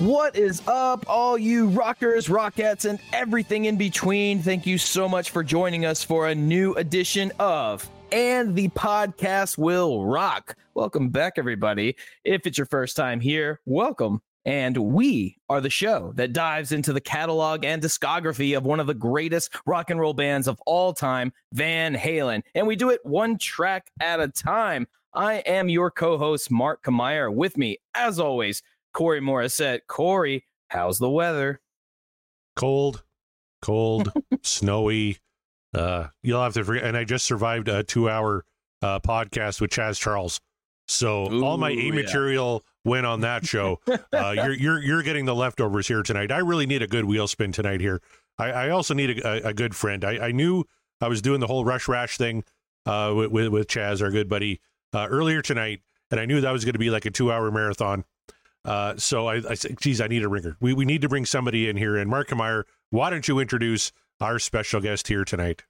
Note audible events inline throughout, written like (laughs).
What is up, all you rockers, rockets, and everything in between? Thank you so much for joining us for a new edition of And the Podcast Will Rock. Welcome back, everybody. If it's your first time here, welcome. And we are the show that dives into the catalog and discography of one of the greatest rock and roll bands of all time, Van Halen. And we do it one track at a time. I am your co host, Mark Kamier. With me, as always, Corey Morissette. Corey, how's the weather? Cold, cold, (laughs) snowy. Uh, you'll have to forget. And I just survived a two-hour uh, podcast with Chaz Charles, so Ooh, all my A yeah. material went on that show. uh, (laughs) you're you're you're getting the leftovers here tonight. I really need a good wheel spin tonight here. I, I also need a, a, a good friend. I, I knew I was doing the whole rush rash thing uh, with, with with Chaz, our good buddy, uh, earlier tonight, and I knew that was going to be like a two-hour marathon. Uh, so I, I said, geez, I need a ringer. We, we need to bring somebody in here. And Mark Meyer, why don't you introduce our special guest here tonight?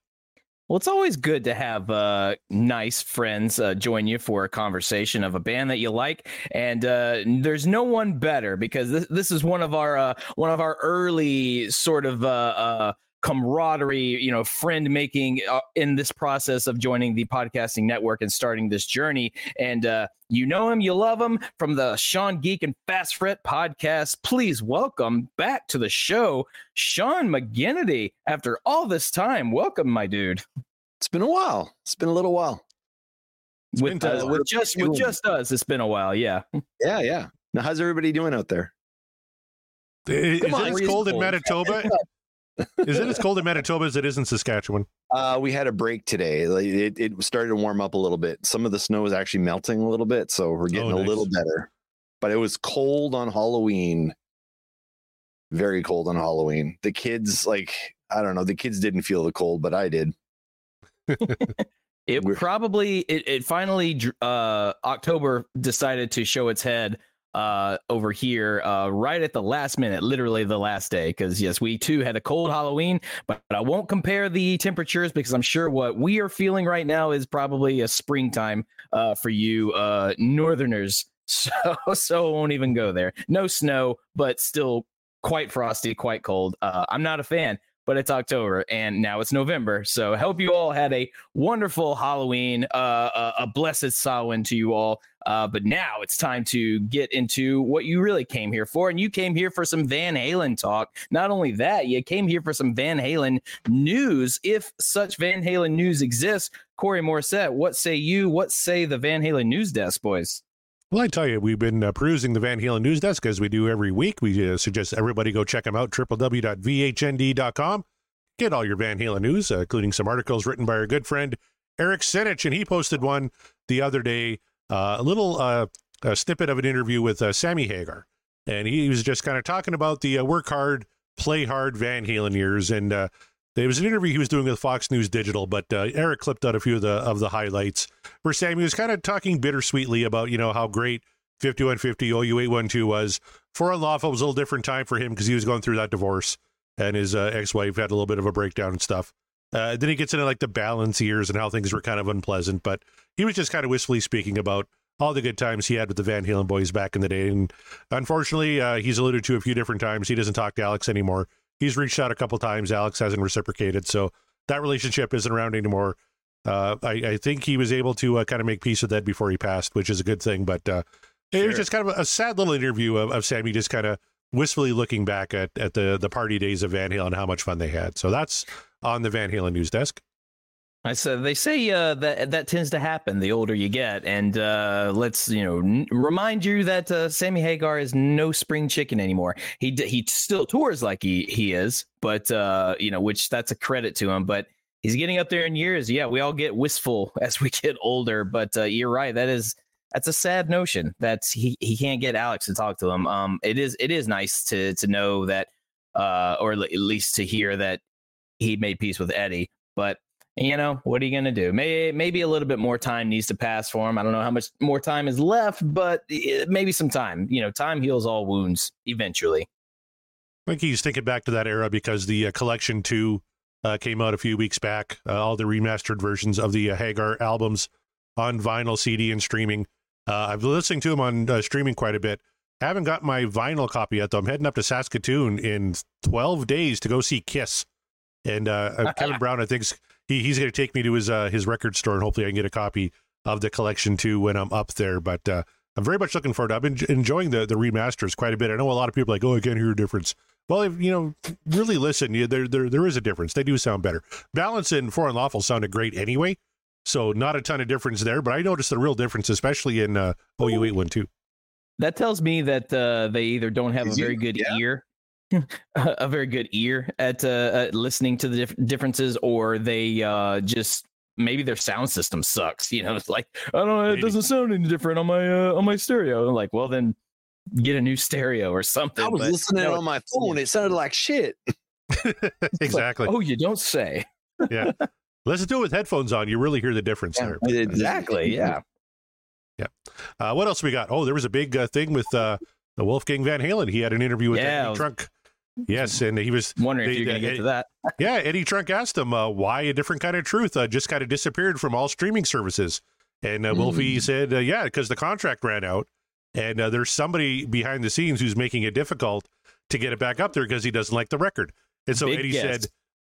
Well, it's always good to have uh, nice friends uh, join you for a conversation of a band that you like, and uh, there's no one better because this this is one of our uh, one of our early sort of uh, uh, camaraderie, you know, friend making uh, in this process of joining the podcasting network and starting this journey. And uh, you know him, you love him from the Sean Geek and Fast Fret podcast. Please welcome back to the show, Sean McGinnity. After all this time, welcome, my dude. It's been a while. It's been a little while. with uh, with just bit with just us, it's been a while. Yeah, Yeah, yeah. Now, how's everybody doing out there? Is, Come is on, it as it's cold in. Manitoba? Is it as cold in Manitoba as it is in Saskatchewan? Uh, we had a break today. It, it started to warm up a little bit. Some of the snow is actually melting a little bit, so we're getting Oh, a little better. But it was cold on Halloween. Very cold on Halloween. The kids, like, I don't know, the kids didn't feel the cold, but I did. (laughs) it We're- probably it, it finally uh October decided to show its head uh over here uh right at the last minute literally the last day because yes we too had a cold halloween but i won't compare the temperatures because i'm sure what we are feeling right now is probably a springtime uh for you uh northerners. (laughs) So so won't even go there. No snow but still quite frosty quite cold. Uh i'm not a fan but it's October and now it's November. So hope you all had a wonderful Halloween, uh, a, a blessed Samhain to you all. Uh, but now it's time to get into what you really came here for. And you came here for some Van Halen talk. Not only that, you came here for some Van Halen news, if such Van Halen news exists. Corey Morissette, what say you? What say the Van Halen news desk, boys? Well, I tell you, we've been uh, perusing the Van Halen news desk as we do every week. We uh, suggest everybody go check them out, www.vhnd.com. Get all your Van Halen news, uh, including some articles written by our good friend Eric Sinich. And he posted one the other day, uh, a little uh, a snippet of an interview with uh, Sammy Hagar. And he was just kind of talking about the work hard, play hard Van Halen years. And it was an interview he was doing with Fox News Digital, but uh, Eric clipped out a few of the of the highlights where Sammy was kind of talking bittersweetly about, you know, how great 5150 OU812 was. For Unlawful it was a little different time for him because he was going through that divorce and his uh, ex-wife had a little bit of a breakdown and stuff. Uh, then he gets into like the balance years and how things were kind of unpleasant, but he was just kind of wistfully speaking about all the good times he had with the Van Halen boys back in the day. And unfortunately, uh, he's alluded to a few different times. He doesn't talk to Alex anymore. He's reached out a couple times. Alex hasn't reciprocated. So that relationship isn't around anymore. Uh, I, I think he was able to uh, kind of make peace with that before he passed, which is a good thing. But uh, it was just kind of a, a sad little interview of, of Sammy just kind of wistfully looking back at, at the, the party days of Van Halen and how much fun they had. So that's on the Van Halen news desk. I said they say uh, that that tends to happen the older you get, and uh, let's you know n- remind you that uh, Sammy Hagar is no spring chicken anymore. He d- he still tours like he he is, but uh, you know which that's a credit to him. But he's getting up there in years. Yeah, we all get wistful (laughs) as we get older, but uh, you're right. That is that's a sad notion that he he can't get Alex to talk to him. Um, it is it is nice to to know that, uh, or at least to hear that he made peace with Eddie, but you know, what are you going to do? Maybe, maybe a little bit more time needs to pass for him. I don't know how much more time is left, but eh, maybe some time. You know, time heals all wounds eventually. I think he's thinking back to that era because the uh, collection two uh, came out a few weeks back. Uh, all the remastered versions of the uh, Hagar albums on vinyl, CD, and streaming. Uh, I've been listening to him on uh, streaming quite a bit. Haven't got my vinyl copy yet, though. I'm heading up to Saskatoon in 12 days to go see Kiss. And (laughs) Kevin Brown, I think, he, he's going to take me to his his record store, and hopefully I can get a copy of the collection too when I'm up there. But I'm very much looking forward. I've been enjoying the the remasters quite a bit. I know a lot of people are like, oh, I can't hear a difference. Well, if you know, really listen, you, there there there is a difference. They do sound better. Balance and For Unlawful sounded great anyway, so not a ton of difference there. But I noticed the real difference, especially in uh, OU eight one two. That tells me that uh, they either don't have Is a very you- good yeah. ear, (laughs) a very good ear at, uh, at listening to the dif- differences, or they uh, just maybe their sound system sucks. You know, (laughs) it's like I don't know, it doesn't sound any different on my uh, on my stereo. I'm like, well then get a new stereo or something. I was but listening no, on my phone. It sounded like shit. (laughs) it's like, exactly. oh, you don't say. yeah. Listen to it with headphones on. You really hear the difference there. Exactly. Yeah. Yeah. Uh, what else we got? Oh, there was a big uh, thing with uh, the Wolfgang Van Halen. He had an interview with Yeah, I was- Trunk. Yes, and he was Wondering They- if you're gonna get to that. (laughs) Yeah, Eddie Trunk asked him uh, why a different kind of truth uh, just kind of disappeared from all streaming services. And uh, Wolfie said, uh, yeah, because the contract ran out. And uh, there's somebody behind the scenes who's making it difficult to get it back up there because he doesn't like the record. And so Big Eddie guess. said,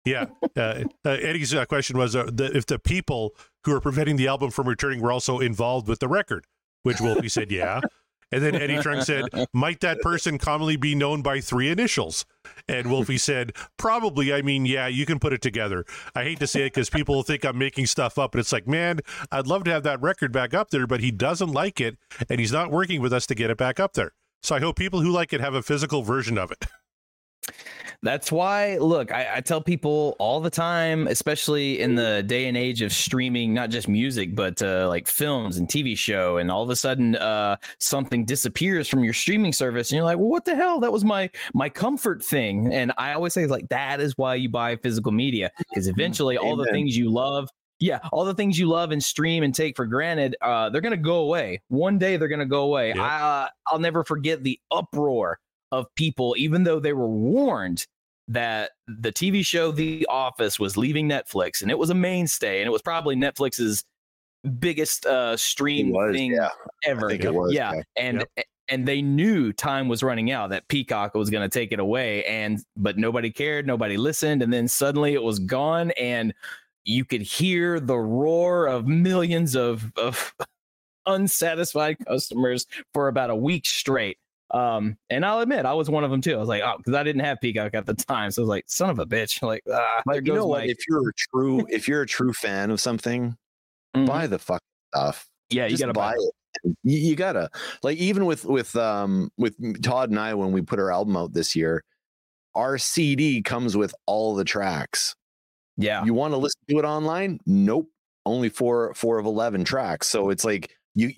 yeah, uh, uh, Eddie's uh, question was uh, the, if the people who are preventing the album from returning were also involved with the record, which Wolfie said, yeah. And then Eddie Trunk said, might that person commonly be known by three initials? And Wolfie said, probably. I mean, yeah, you can put it together. I hate to say it because people think I'm making stuff up, but it's like, man, I'd love to have that record back up there, but he doesn't like it, and he's not working with us to get it back up there. So I hope people who like it have a physical version of it. That's why, look, I, I tell people all the time, especially in the day and age of streaming, not just music, but uh, like films and TV show, and all of a sudden uh, something disappears from your streaming service, and you're like, well, what the hell? That was my my comfort thing. And I always say, like, that is why you buy physical media, because eventually all the things you love. Yeah, all the things you love and stream and take for granted, uh, they're gonna go away. One day they're gonna go away. Yep. I, uh, I'll never forget the uproar of people, even though they were warned that the TV show The Office was leaving Netflix and it was a mainstay and it was probably Netflix's biggest uh stream was, thing yeah. ever. I think it was. yeah. And and they knew time was running out that Peacock was going to take it away and but nobody cared, nobody listened and then suddenly it was gone and you could hear the roar of millions of of (laughs) unsatisfied customers for about a week straight. Um, and I'll admit, I was one of them too. I was like, oh, because I didn't have Peacock at the time, so I was like, son of a bitch. (laughs) Like, ah, you know what? If you're a true, if you're a true fan of something, Mhm. buy the fucking stuff. yeah, you Just gotta buy. buy it. You, you gotta like even with with um with Todd and I when we put our album out this year, our CD comes with all the tracks. Yeah, You want to listen to it online? Nope. Only four four of eleven tracks. So it's like you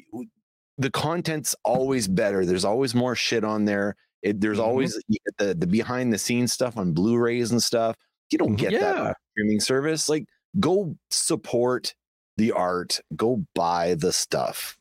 the content's always better. There's always more shit on there. It, there's Mhm. always the the behind the scenes stuff on Blu-rays and stuff. You don't get that on Yeah. a streaming service. Like go support the art. Go buy the stuff.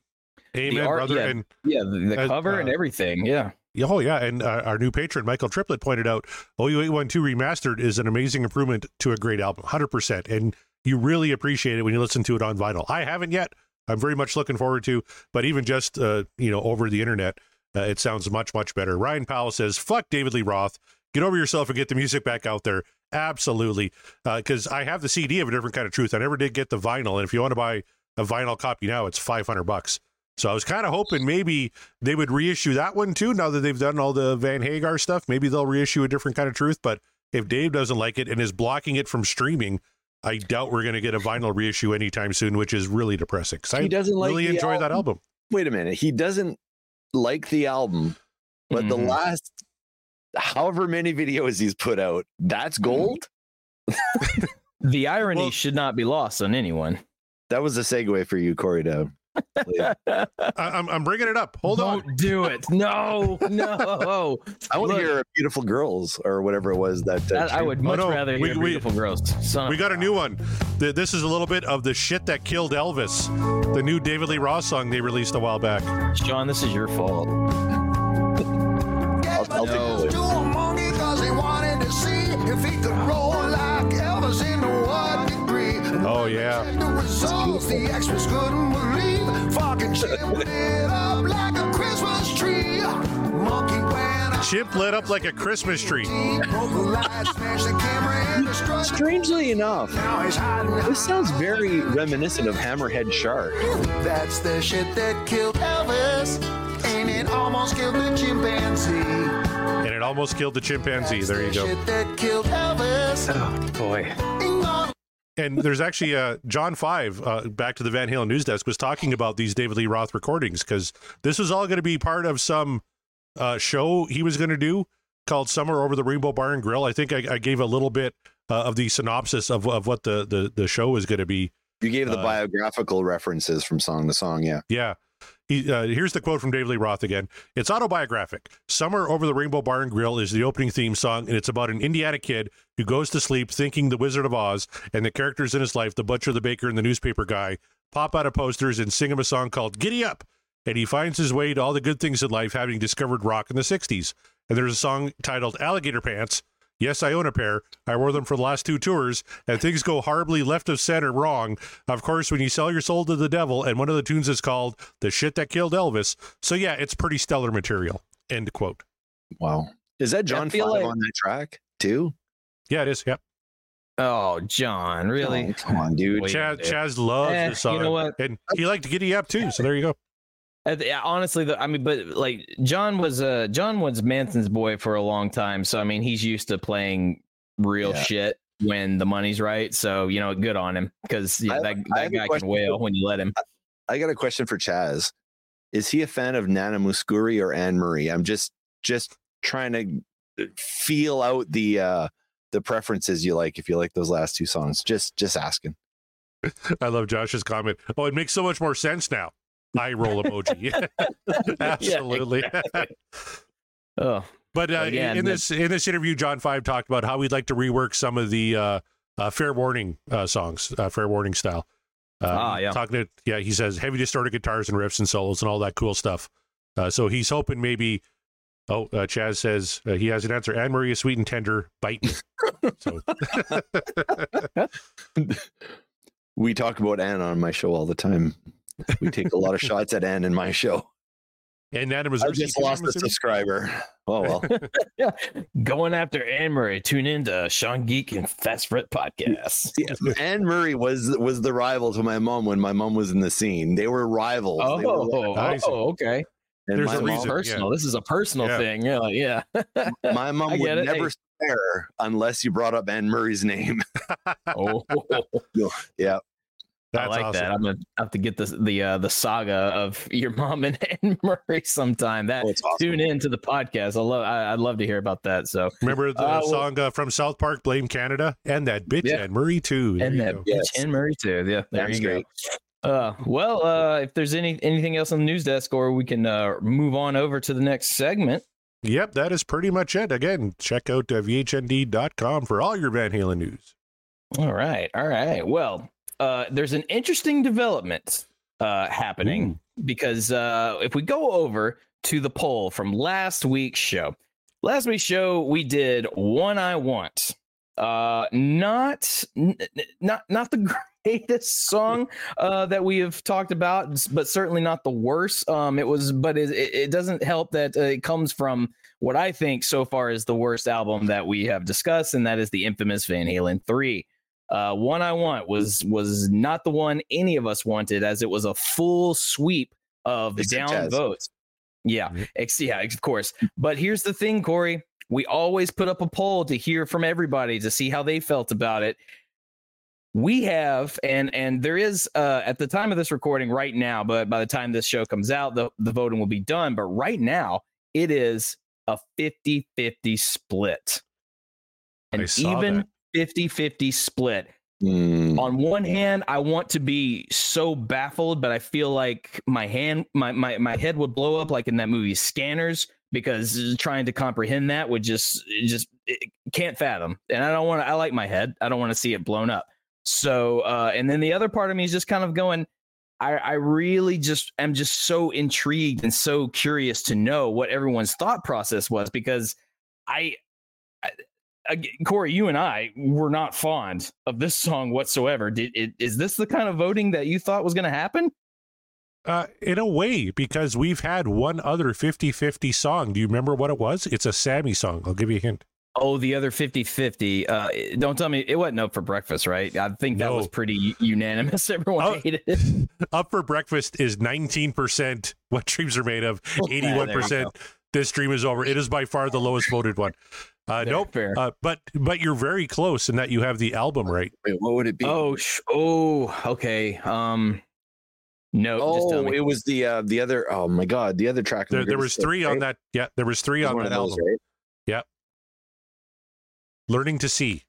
Amen, art- brother. yeah. And yeah, the, the As- cover and uh, everything. Yeah, Oh yeah, and uh, our new patron Michael Triplett pointed out OU812 remastered is an amazing improvement to a great album, hundred percent, and you really appreciate it when you listen to it on vinyl. I haven't yet. I'm very much looking forward to, but even just uh, you know over the internet, uh, it sounds much much better. Ryan Powell says, "Fuck David Lee Roth, get over yourself and get the music back out there." Absolutely, because I have the CD of a different kind of truth. I never did get the vinyl, and if you want to buy a vinyl copy now, it's five hundred bucks. So I was kind of hoping maybe they would reissue that one too. Now that they've done all the Van Hagar stuff, maybe they'll reissue a different kind of truth. But if Dave doesn't like it and is blocking it from streaming, I doubt we're going to get a vinyl reissue anytime soon, which is really depressing. He I doesn't like really the enjoy that album. album. Wait a minute. He doesn't like the album, but the Mhm. last however many videos he's put out, that's gold. The irony Well- should not be lost on anyone. That was a segue for you, Corey. To I, I'm, I'm bringing it up. Hold on. Don't do it. No, no. (laughs) I want to hear "Beautiful Girls" or whatever it was that. uh, I, I would much no, rather we- hear we- beautiful girls. Son We of got a new one. Th- This is a little bit of the shit that killed Elvis, the new David Lee Roth song they released a while back. Sean, this is your fault. I'll, I'll No. take To the a monkey 'cause he wanted to see if he could roll like Elvis in what degree. Oh, yeah. Fucking shit lit up like a Christmas tree. Monkey went up. Lit up like a Christmas tree. Broke the light, smashed the camera and the strut. Strangely enough, Now he's hiding. this sounds very reminiscent of Hammerhead Shark. That's the shit that killed Elvis. And it almost killed the chimpanzee. And it almost killed the chimpanzee. There you go. That killed Elvis. Oh boy. And there's actually uh, John Five, uh, back to the Van Halen news desk, was talking about these David Lee Roth recordings because this was all going to be part of some uh, show he was going to do called Somewhere Over the Rainbow Bar and Grill. I think I, I gave a little bit uh, of the synopsis of, of what the, the, the show was going to be. You gave the Uh, biographical references from song to song. Yeah. Yeah. He, uh, here's the quote from David Lee Roth again. It's autobiographic. Somewhere Over the Rainbow Bar and Grill is the opening theme song, and it's about an Indiana kid who goes to sleep thinking the Wizard of Oz and the characters in his life, the butcher, the baker, and the newspaper guy, pop out of posters and sing him a song called Giddy Up. And he finds his way to all the good things in life, having discovered rock in the 60s. And there's a song titled Alligator Pants. Yes, I own a pair. I wore them for the last two tours, and things go horribly left of center wrong. Of course, when you sell your soul to the devil, and one of the tunes is called The Shit That Killed Elvis. So, yeah, it's pretty stellar material. End quote. Wow. Is that John feel Five like- on that track too? Yeah, it is. Yep. Oh, John, really? Oh, come on, dude. Chaz. Chaz loves Eh, this song. you know what? And he liked Giddy Up too. So, there you go. Uh, yeah, honestly, the, I mean, but like John was uh John was Manson's boy for a long time, so I mean he's used to playing real Yeah. shit when the money's right. So you know, good on him because yeah, that, I that have guy can wail for- when you let him. I got a question for Chaz. Is he a fan of Nana Mouskouri or Anne Murray? I'm just just trying to feel out the uh the preferences you like if you like those last two songs. Just just asking. (laughs) I love Josh's comment. Oh, it makes so much more sense now. Eye roll emoji. (laughs) Absolutely. (laughs) Oh, But uh, Again, in this in this interview, John Five talked about how we'd like to rework some of the uh, uh, Fair Warning uh, songs, uh, Fair Warning style. Uh, Ah, yeah. Talking to yeah, he says heavy distorted guitars and riffs and solos and all that cool stuff. Uh, so he's hoping maybe. Oh, uh, Chaz says uh, he has an answer. Anne Murray is sweet and tender, bite me. so (laughs) We talk about Anne on my show all the time. We take a lot of shots at Anne in my show. and Nana was I just lost a subscriber. Oh well. Yeah. (laughs) Going after Anne Murray. Tune in to Sean Geek and Fast Fret podcast. Anne Murray was was the rival to my mom when my mom was in the scene. They were rivals. They were- Oh, I oh, okay. and there's my a mom, reason. personal. This is a personal Yeah. thing. Yeah, like, (laughs) yeah. my mom would it. never swear unless you brought up Anne Murray's name. (laughs) oh, That's I like awesome. that. I'm gonna have to get this the uh, the saga of (laughs) your mom and Anne Murray sometime. That Oh, awesome. tune in to the podcast. I love. I, I'd love to hear about that. So Remember the Uh, well- song uh, from South Park, "Blame Canada," and that bitch Yeah. Anne Murray too. There and that go. bitch Yes. Anne Murray too. Yeah, there That's you great. go. Uh, well, uh, if there's any anything else on the news desk, or we can uh, move on over to the next segment. Yep, that is pretty much it. Again, check out uh, vhnd.com for all your Van Halen news. All right, all right. Well, uh, there's an interesting development uh, happening because uh, if we go over to the poll from last week's show, last week's show we did "One I Want." Uh, not n- not not the (laughs) greatest song uh, that we have talked about, but certainly not the worst. Um, it was, but it, it it doesn't help that uh, it comes from what I think so far is the worst album that we have discussed, and that is the infamous Van Halen three. Uh, one I want was was not the one any of us wanted, as it was a full sweep of Except down Chaz. votes. Yeah, Mhm. ex- yeah, of course. But here's the thing, Corey. We always put up a poll to hear from everybody to see how they felt about it. we have and and there is uh at the time of this recording right now but by the time this show comes out the, the voting will be done but right now it is a 50-50 split I an saw even that. 50-50 split. Mm, on one hand i want to be so baffled but i feel like my hand my my, my head would blow up like in that movie scanners because trying to comprehend that would just just can't fathom. And i don't want to i like my head. I don't want to see it blown up. So uh and then the other part of me is just kind of going I, I really just am just so intrigued and so curious to know what everyone's thought process was because I ag- Corey, you and I were not fond of this song whatsoever. Did it, is this the kind of voting that you thought was going to happen? Uh, in a way, because we've had one other 50 50 song. Do you remember what it was? It's a Sammy song. I'll give you a hint. Oh, the other 50 50. Uh, don't tell me it wasn't up for breakfast, right? I think that No. was pretty unanimous. (laughs) Everyone Oh. hated it. (laughs) Up for breakfast is 19% what (laughs) dreams are made of, Oh, there you 81% this dream is over. It is by far the lowest voted one. Uh, There, nope. fair. Uh, but but you're very close in that you have the album right. wait, what would it be? Oh, sh- oh, okay. Um, no, just tell oh, me. it was the uh, the other. Oh my god, the other track. There, there was three Hits, on right? that. Yeah, there was three on that of those, album. right? Learning to see.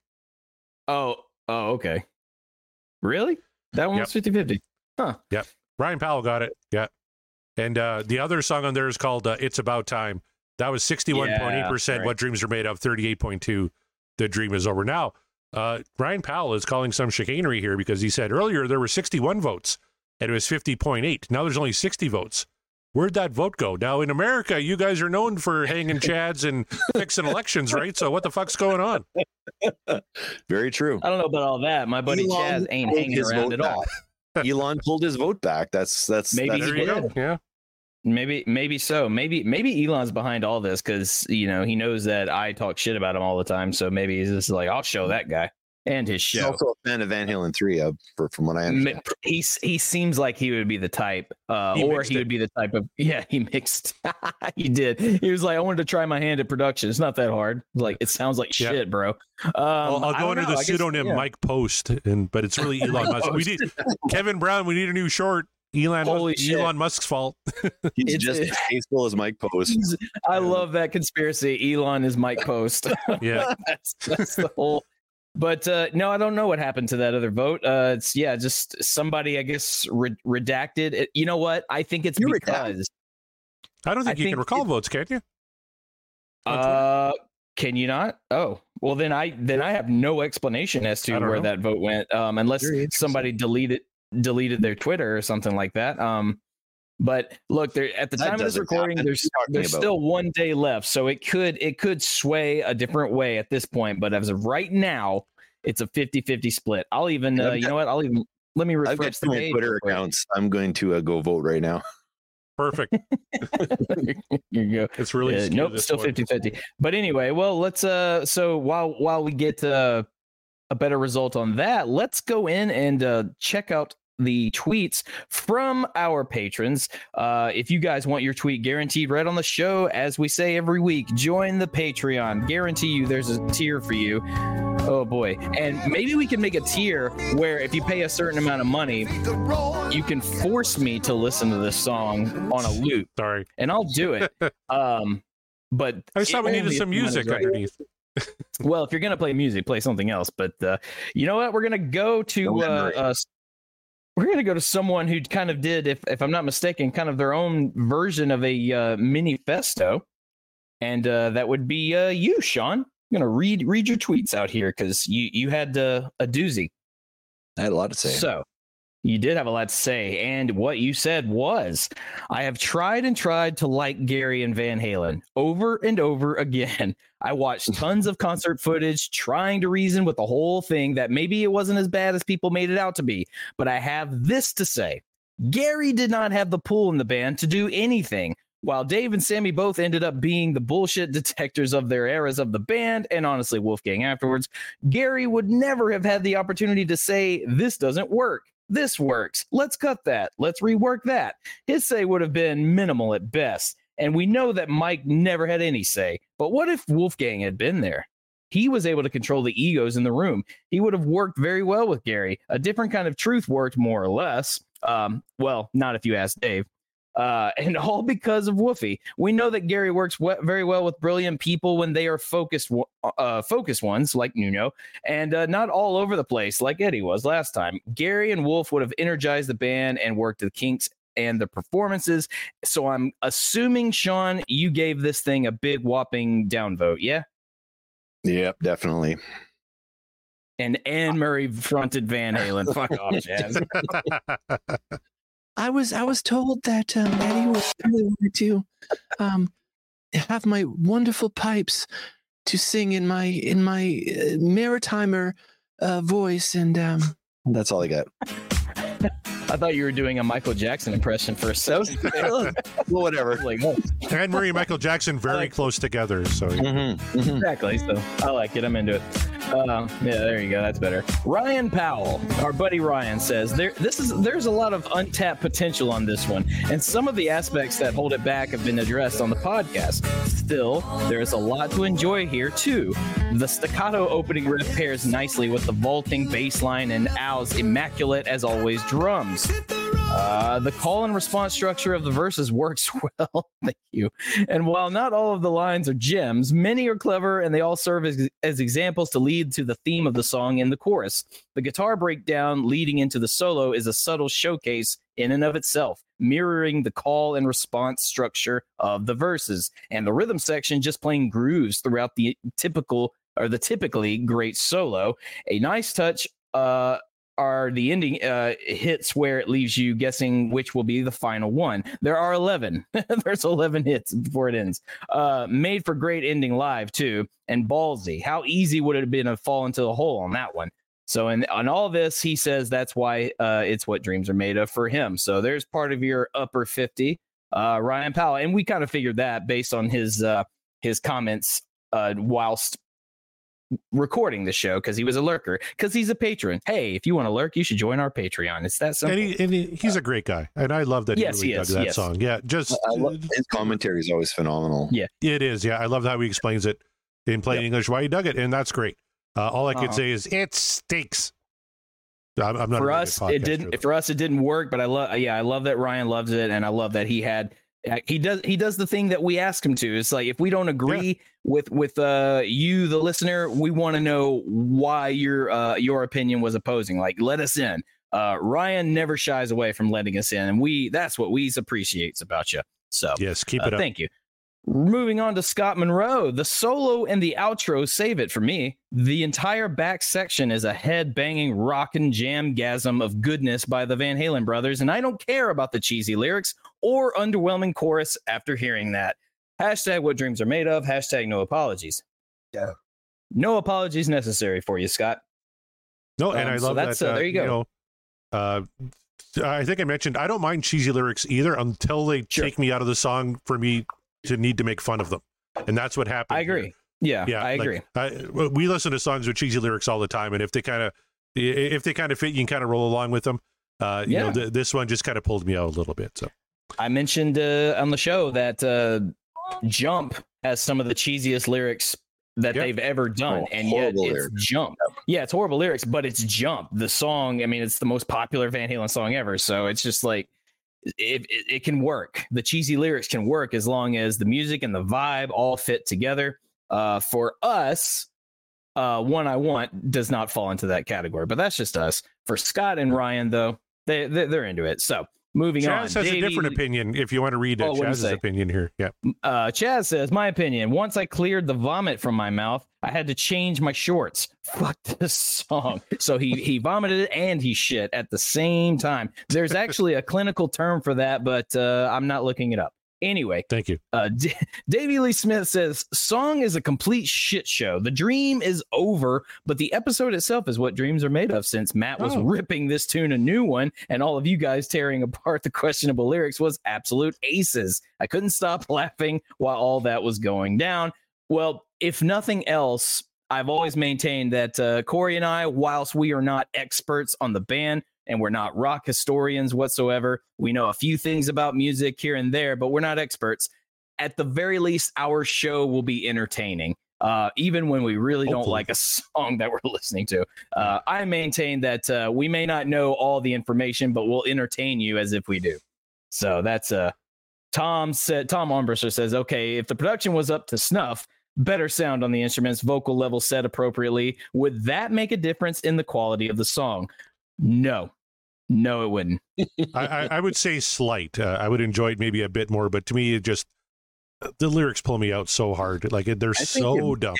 Oh, oh, okay. Really? That one Yep. was 50 50. Ryan Powell got it. Yeah. And uh, the other song on there is called uh, "It's About Time." That was sixty-one point eight percent. right. What dreams are made of? Thirty-eight point two. The dream is over. Now, uh, Ryan Powell is calling some chicanery here because he said earlier there were sixty-one votes and it was fifty point eight. Now there's only sixty votes. Where'd that vote go? Now in America, you guys are known for hanging chads and fixing elections, right? So what the fuck's going on? (laughs) Very true. I don't know about all that. My buddy Elon Chaz ain't hanging his around vote at all. Elon pulled his vote back. That's that's Maybe that's he There you did. Yeah. Maybe, maybe so. Maybe, maybe Elon's behind all this because you know he knows that I talk shit about him all the time. So maybe he's just like, I'll show that guy and his He's show. also a fan of Van Halen three. Uh, for, from what I understand. He he seems like he would be the type, uh, He or he it. would be the type of yeah. He mixed. (laughs) he did. He was like, I wanted to try my hand at production. It's not that hard. Like it sounds like Yeah. shit, bro. Um, I'll, I'll go under know. the I guess- pseudonym yeah. Mike Post, and but it's really (laughs) Elon Musk. We need Kevin Brown. We need a new short. Elon, Holy shit. Elon Musk's fault. (laughs) He's It's- just as tasteful as Mike Post. He's- I love that conspiracy. Elon is Mike Post. (laughs) Yeah, (laughs) that's, that's the whole. But uh, no, I don't know what happened to that other vote. Uh, it's yeah, just somebody I guess re- redacted. It, you know what? I think it's You redacted? because I don't think I you think can recall it- votes, can't you? Uh, can you not? Oh, well then I then I have no explanation as to where know. that vote went. Um, unless somebody deleted deleted their Twitter or something like that. Um, but look, there at the That time of this recording, happen. there's What are you talking there's about? still one day left, so it could it could sway a different way at this point. But as of right now, it's a 50-50 split. I'll even uh, I've you know what? I'll even let me I've got refresh the page. Twitter real quick. accounts. I'm going to uh, go vote right now. Perfect. (laughs) Here you go. It's really Uh, nope, still one. 50 50. But anyway, well, let's uh so while while we get uh, a better result on that, let's go in and uh check out the tweets from our patrons. Uh if you guys want your tweet guaranteed right on the show, as we say every week, join the Patreon. Guarantee you there's a tier for you. Oh boy. And maybe we can make a tier where if you pay a certain amount of money, you can force me to listen to this song on a loop Sorry, and I'll do it. (laughs) um, but I just thought we needed some music right. underneath. Well, if you're gonna play music, play something else. But uh, you know what? We're gonna go to No uh, uh, we're gonna go to someone who kind of did, if if I'm not mistaken, kind of their own version of a uh, manifesto, and uh, that would be uh, you, Sean. I'm gonna read read your tweets out here because you you had uh, a doozy. I had a lot to say. So you did have a lot to say, and what you said was, "I have tried and tried to like Gary and Van Halen over and over again. I watched (laughs) tons of concert footage, trying to reason with the whole thing that maybe it wasn't as bad as people made it out to be. But I have this to say: Gary did not have the pull in the band to do anything." While Dave and Sammy both ended up being the bullshit (laughs) detectors of their eras of the band, and honestly, Wolfgang afterwards, Gary would never have had the opportunity to say, This doesn't work. This works. Let's cut that. Let's rework that. His say would have been minimal at best. And we know that Mike never had any say. But what if Wolfgang had been there? he was able to control the egos in the room. He would have worked very well with Gary. A different kind of truth worked more or less. Um, well, not if you ask Dave. Uh, (laughs) and all because of Wolfie. We know that Gary works we- very well with brilliant people when they are focused, wo- uh, focused ones like Nuno, and uh, not all over the place like Eddie was last time. Gary and Wolf would have energized the band and worked the kinks and the performances. So I'm assuming Sean, you gave this thing a big whopping downvote, yeah? Yep, definitely. And Anne Murray fronted Van Halen. Fuck off, Chaz. (laughs) I was I was told that um, Eddie was really wanted to um, have my wonderful pipes to sing in my in my uh, maritimer uh, voice, and um, that's all I got. I thought you were doing a Michael Jackson impression for a (laughs) second. well, whatever. like, oh, Anne Murray and Michael Jackson very like- close together. So Mm-hmm, mm-hmm. exactly. So I like it. I'm into it. Uh, yeah, there you go. That's better. Ryan Powell, our buddy Ryan says there. This is there's a lot of untapped potential on this one, and some of the aspects that hold it back have been addressed on the podcast. Still, there is a lot to enjoy here too. The staccato opening riff pairs nicely with the vaulting bass line and Al's immaculate as always drums. Uh, the call and response structure of the verses works (laughs) well. Thank you. And while not all of the lines are gems, many are clever and they all serve as, as examples to lead to the theme of the song in the chorus. The guitar breakdown leading into the solo is a subtle showcase in and of itself, mirroring the call and response structure of the verses. And the rhythm section just playing grooves throughout the typical or the typically great solo. A nice touch uh, are the ending uh, hits where it leaves you guessing which will be the final one. There are 11. (laughs) There's 11 hits before it ends. Uh, made for great ending live, too. And ballsy. How easy would it have been to fall into the hole on that one? So, in, on all this, he says that's why uh, it's what dreams are made of for him. So, there's part of your upper 50, uh, Ryan Powell. And we kind of figured that based on his uh, his comments uh, whilst recording the show because he was a lurker because he's a patron. Hey, if you want to lurk, you should join our Patreon. It's that simple. and, he, and he, he's a great guy, and I love that Yes, he really he is, that yes. song. Yeah, just I love, his commentary is always phenomenal. Yeah. it is. Yeah, I love how he explains it in plain English why he dug it, and that's great. Uh, all I can Uh-huh. say is it stinks. I'm, I'm not for really us, it didn't. though. For us, it didn't work. But I love. Yeah, I love that Ryan loves it, and I love that he had. uh, He does. He does the thing that we ask him to. It's like if we don't agree with with uh you, the listener, we want to know why your uh your opinion was opposing. Like, let us in. Uh, Ryan never shies away from letting us in, and we that's what we appreciates about you. So Yes, keep Uh, it up. Thank you. Moving on to Scott Monroe, the solo and the outro save it for me. The entire back section is a head banging rock and jam gasm of goodness by the Van Halen brothers, and I don't care about the cheesy lyrics or underwhelming chorus after hearing that. Hashtag what dreams are made of, hashtag no apologies. Yeah. No apologies necessary for you, Scott. No, and Um, I so love that's, that. uh, there you go. know, uh, I think I mentioned I don't mind cheesy lyrics either until they Sure. take me out of the song for me to need to make fun of them, and that's what happened. I here. agree. Yeah, Yeah, I like, agree. I, we listen to songs with cheesy lyrics all the time, and if they kind of if they kind of fit, you can kind of roll along with them. Uh, you know, th- this one just kind of pulled me out a little bit. So I mentioned uh, on the show that uh, Jump has some of the cheesiest lyrics that Yeah. they've ever done, Oh, and yet it's lyrics. Jump. Yeah, it's horrible lyrics, but it's Jump. The song, I mean, it's the most popular Van Halen song ever, so it's just like it, it, it can work. The cheesy lyrics can work as long as the music and the vibe all fit together. Uh, for us, uh, one I want does not fall into that category, but that's just us. For Scott and Ryan, though, they, they they're into it. So moving on, Chaz has a different opinion. If you want to read Oh, Chaz's opinion here, yeah. uh, Chaz says, my opinion. Once I cleared the vomit from my mouth, I had to change my shorts. (laughs) Fuck this song. So he he vomited and he shit at the same time. There's (laughs) actually a clinical term for that, but uh, I'm not looking it up. Anyway, Thank you. uh, D- Davey Lee Smith says, "Song is a complete shit show. The dream is over, but the episode itself is what dreams are made of." Since Matt was Oh. ripping this tune a new one, and all of you guys tearing apart the questionable lyrics was absolute aces. I couldn't stop (laughs) laughing while all that was going down. Well, if nothing else, I've always maintained that uh, Corey and I, whilst we are not experts on the band, and we're not rock historians whatsoever. We know a few things about music here and there, but we're not experts. At the very least, our show will be entertaining. uh, even when we really don't like a (laughs) song that we're listening to. Uh, I maintain that uh, we may not know all the information, but we'll entertain you as if we do. So that's uh, Tom said. Tom Armbruster says, okay, if the production was up to snuff, better sound on the instruments, vocal level set appropriately, would that make a difference in the quality of the song? No, no, it wouldn't. (laughs) I, I, I would say slight. Uh, I would enjoy it maybe a bit more, but to me, it just the lyrics pull me out so hard. Like they're so if- dumb.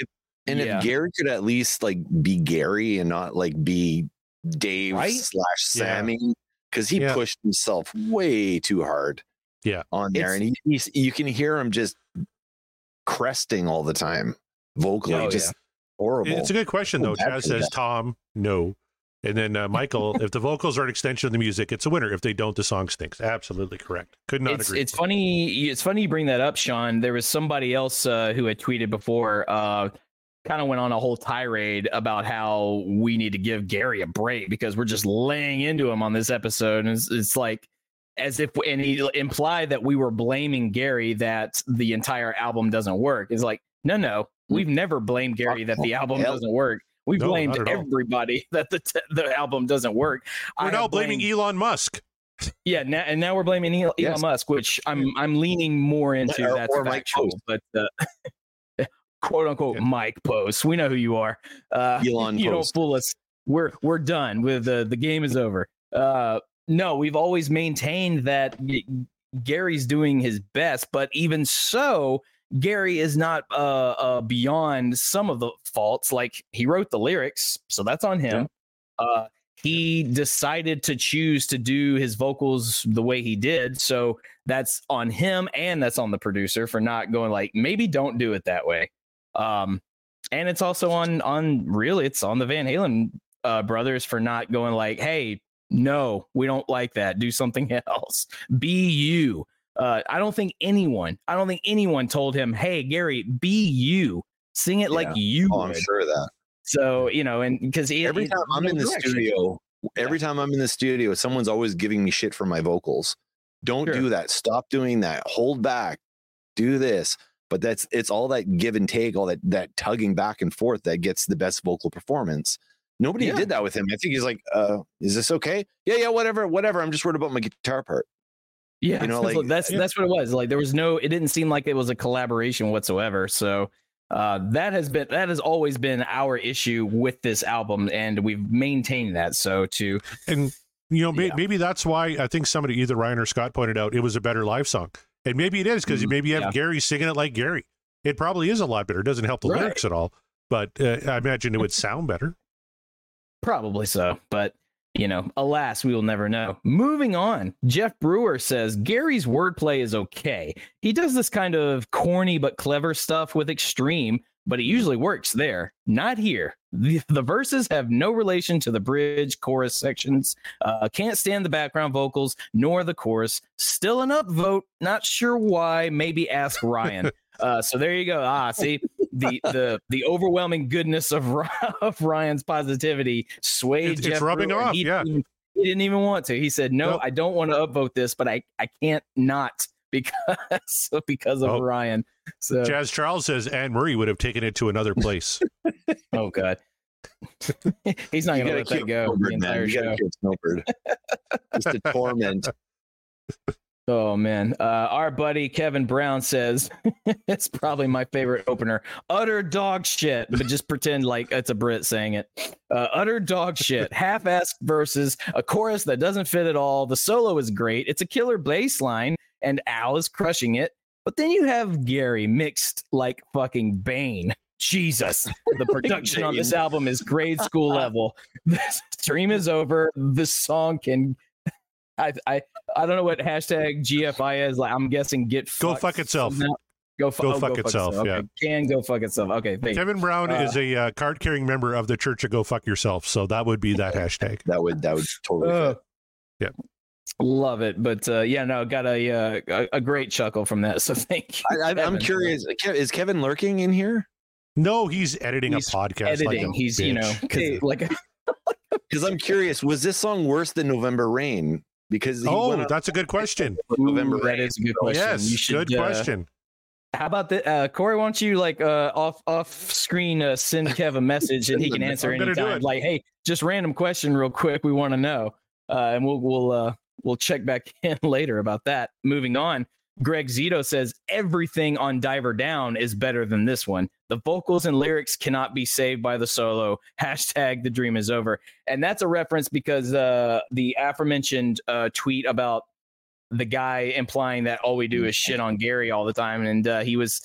And Yeah. if Gary could at least like be Gary and not like be Dave Right? slash Sammy, because he Yeah. pushed himself way too hard. Yeah. on there, It's- and he, he's you can hear him just cresting all the time, vocally, Oh, just horrible. It's a good question though. bad Chaz says that. Tom, no. And then uh, Michael, (laughs) if the vocals are an extension of the music, it's a winner. If they don't, the song stinks. Absolutely correct. Could not it's agree. it's funny it's funny you bring that up sean there was somebody else uh, who had tweeted before uh kind of went on a whole tirade about how we need to give gary a break because we're just laying into him on this episode and it's, it's like as if and he implied that we were blaming gary that the entire album doesn't work it's like no no we've never blamed gary that the (laughs) album doesn't work we No, blamed not at all. everybody (laughs) that the t- the album doesn't work We're I now have blaming blamed- Elon Musk. yeah, now, and now we're blaming Elon, Yes. Elon Musk, which I'm I'm leaning more into Or- that's or Mike factual, Post. but uh, (laughs) quote unquote Yeah. Mike Post. We know who you are. Uh, Elon (laughs) you Post. don't fool us. We're we're done with the the game is over. Uh, no, we've always maintained that Gary's doing his best, but even so, Gary is not uh, uh beyond some of the faults. Like he wrote the lyrics, so that's on him. Uh, he decided to choose to do his vocals the way he did, so that's on him and that's on the producer for not going like maybe don't do it that way. Um, and it's also on on really it's on the Van Halen uh, brothers for not going like, hey, no, we don't like that. Do something (laughs) else. Be you. Uh, I don't think anyone, I don't think anyone told him, hey, Gary, be you. Sing it like you oh, I'm sure of that. So you know, and because Every time I'm in the studio, every time I'm in the studio, someone's always giving me shit for my vocals. Don't Sure. do that. Stop doing that. Hold back. Do this. But that's it's all that give and take, all that that tugging back and forth that gets the best vocal performance. Nobody Yeah. did that with him. I think he's like, uh, is this okay? Yeah, yeah, whatever, whatever. I'm just worried about my guitar part. Yeah, You know, that's, like- that's Yeah. that's what it was. Like there was no, it didn't seem like it was a collaboration whatsoever. So uh, that has been that has always been our issue with this album, and we've maintained that. So to And you know, may, Yeah. maybe that's why I think somebody, either Ryan or Scott, pointed out it was a better live song. And maybe it is because Mhm. maybe you have Yeah. Gary singing it like Gary. It probably is a lot better. It doesn't help the Right. lyrics at all, but uh, I imagine it would sound better. Probably so, but you know, alas, we will never know. Moving on, Jeff Brewer says Gary's wordplay is okay. He does this kind of corny but clever stuff with extreme, but it usually works there. Not here. The, the verses have no relation to the bridge chorus sections. Uh, can't stand the background vocals nor the chorus. Still an upvote. Not sure why. Maybe ask Ryan. (laughs) Uh, so there you go. Ah, see the the the overwhelming goodness of (laughs) of Ryan's positivity swayed. It's- it's rubbing Brewer. off, He yeah. didn't even- he didn't even want to. He said, "No, Nope. I don't want to upvote this, but I I can't not because (laughs) because of Oh. Ryan." So Chaz Charles says Anne Murray would have taken it to another place. (laughs) oh god, he's not gonna let that go the Snowbird, man. entire show. gotta Snowbird. Just a torment. Oh man, uh, our buddy Kevin Brown says (laughs) it's probably my favorite opener. Utter dog shit, but just pretend like it's a Brit saying it. Uh, utter dog shit, half-assed verses, a chorus that doesn't fit at all. The solo is great. It's a killer bass line, and Al is crushing it. But then you have Gary mixed like fucking Bane. Jesus, the (laughs) production on this album is grade school (laughs) level. The stream is over. The song can. I, I I don't know what hashtag GFI is. Like I'm guessing get Go fucked fuck itself. somehow. Go, fu- Go oh, fuck itself, Okay. yeah. Can go fuck itself. Okay, thank. Kevin Brown Uh, is a uh, card carrying member of the Church of Go Fuck Yourself. So that would be that (laughs) hashtag. That would that would totally Uh, fit. Love it, but uh, yeah, no, got a, uh, a a great chuckle from that. So (laughs) thank you. I, I, I'm curious. Is Kevin lurking in here? No, he's editing He's a podcast. Editing, Like a he's you bitch. (laughs) know 'cause Hey. like Because I'm curious. Was this song worse than November Rain? Because he Oh, that's a good question. November Ooh, that Rain. is a good question. Yes, you should, good uh, question. How about that, uh, Corey? Why don't you like uh, off off screen uh, send Kev a message and he can (laughs) answer I'm gonna do anytime. Like, hey, just random question, real quick. We want to know, uh, and we'll we'll uh, we'll check back (laughs) in later about that. Moving on, Greg Zito says everything on Diver Down is better than this one. The vocals and lyrics cannot be saved by the solo. (laughs) Hashtag the dream is over, and that's a reference because uh, the aforementioned uh, tweet about the guy implying that all we do is shit on Gary all the time, and uh, he was.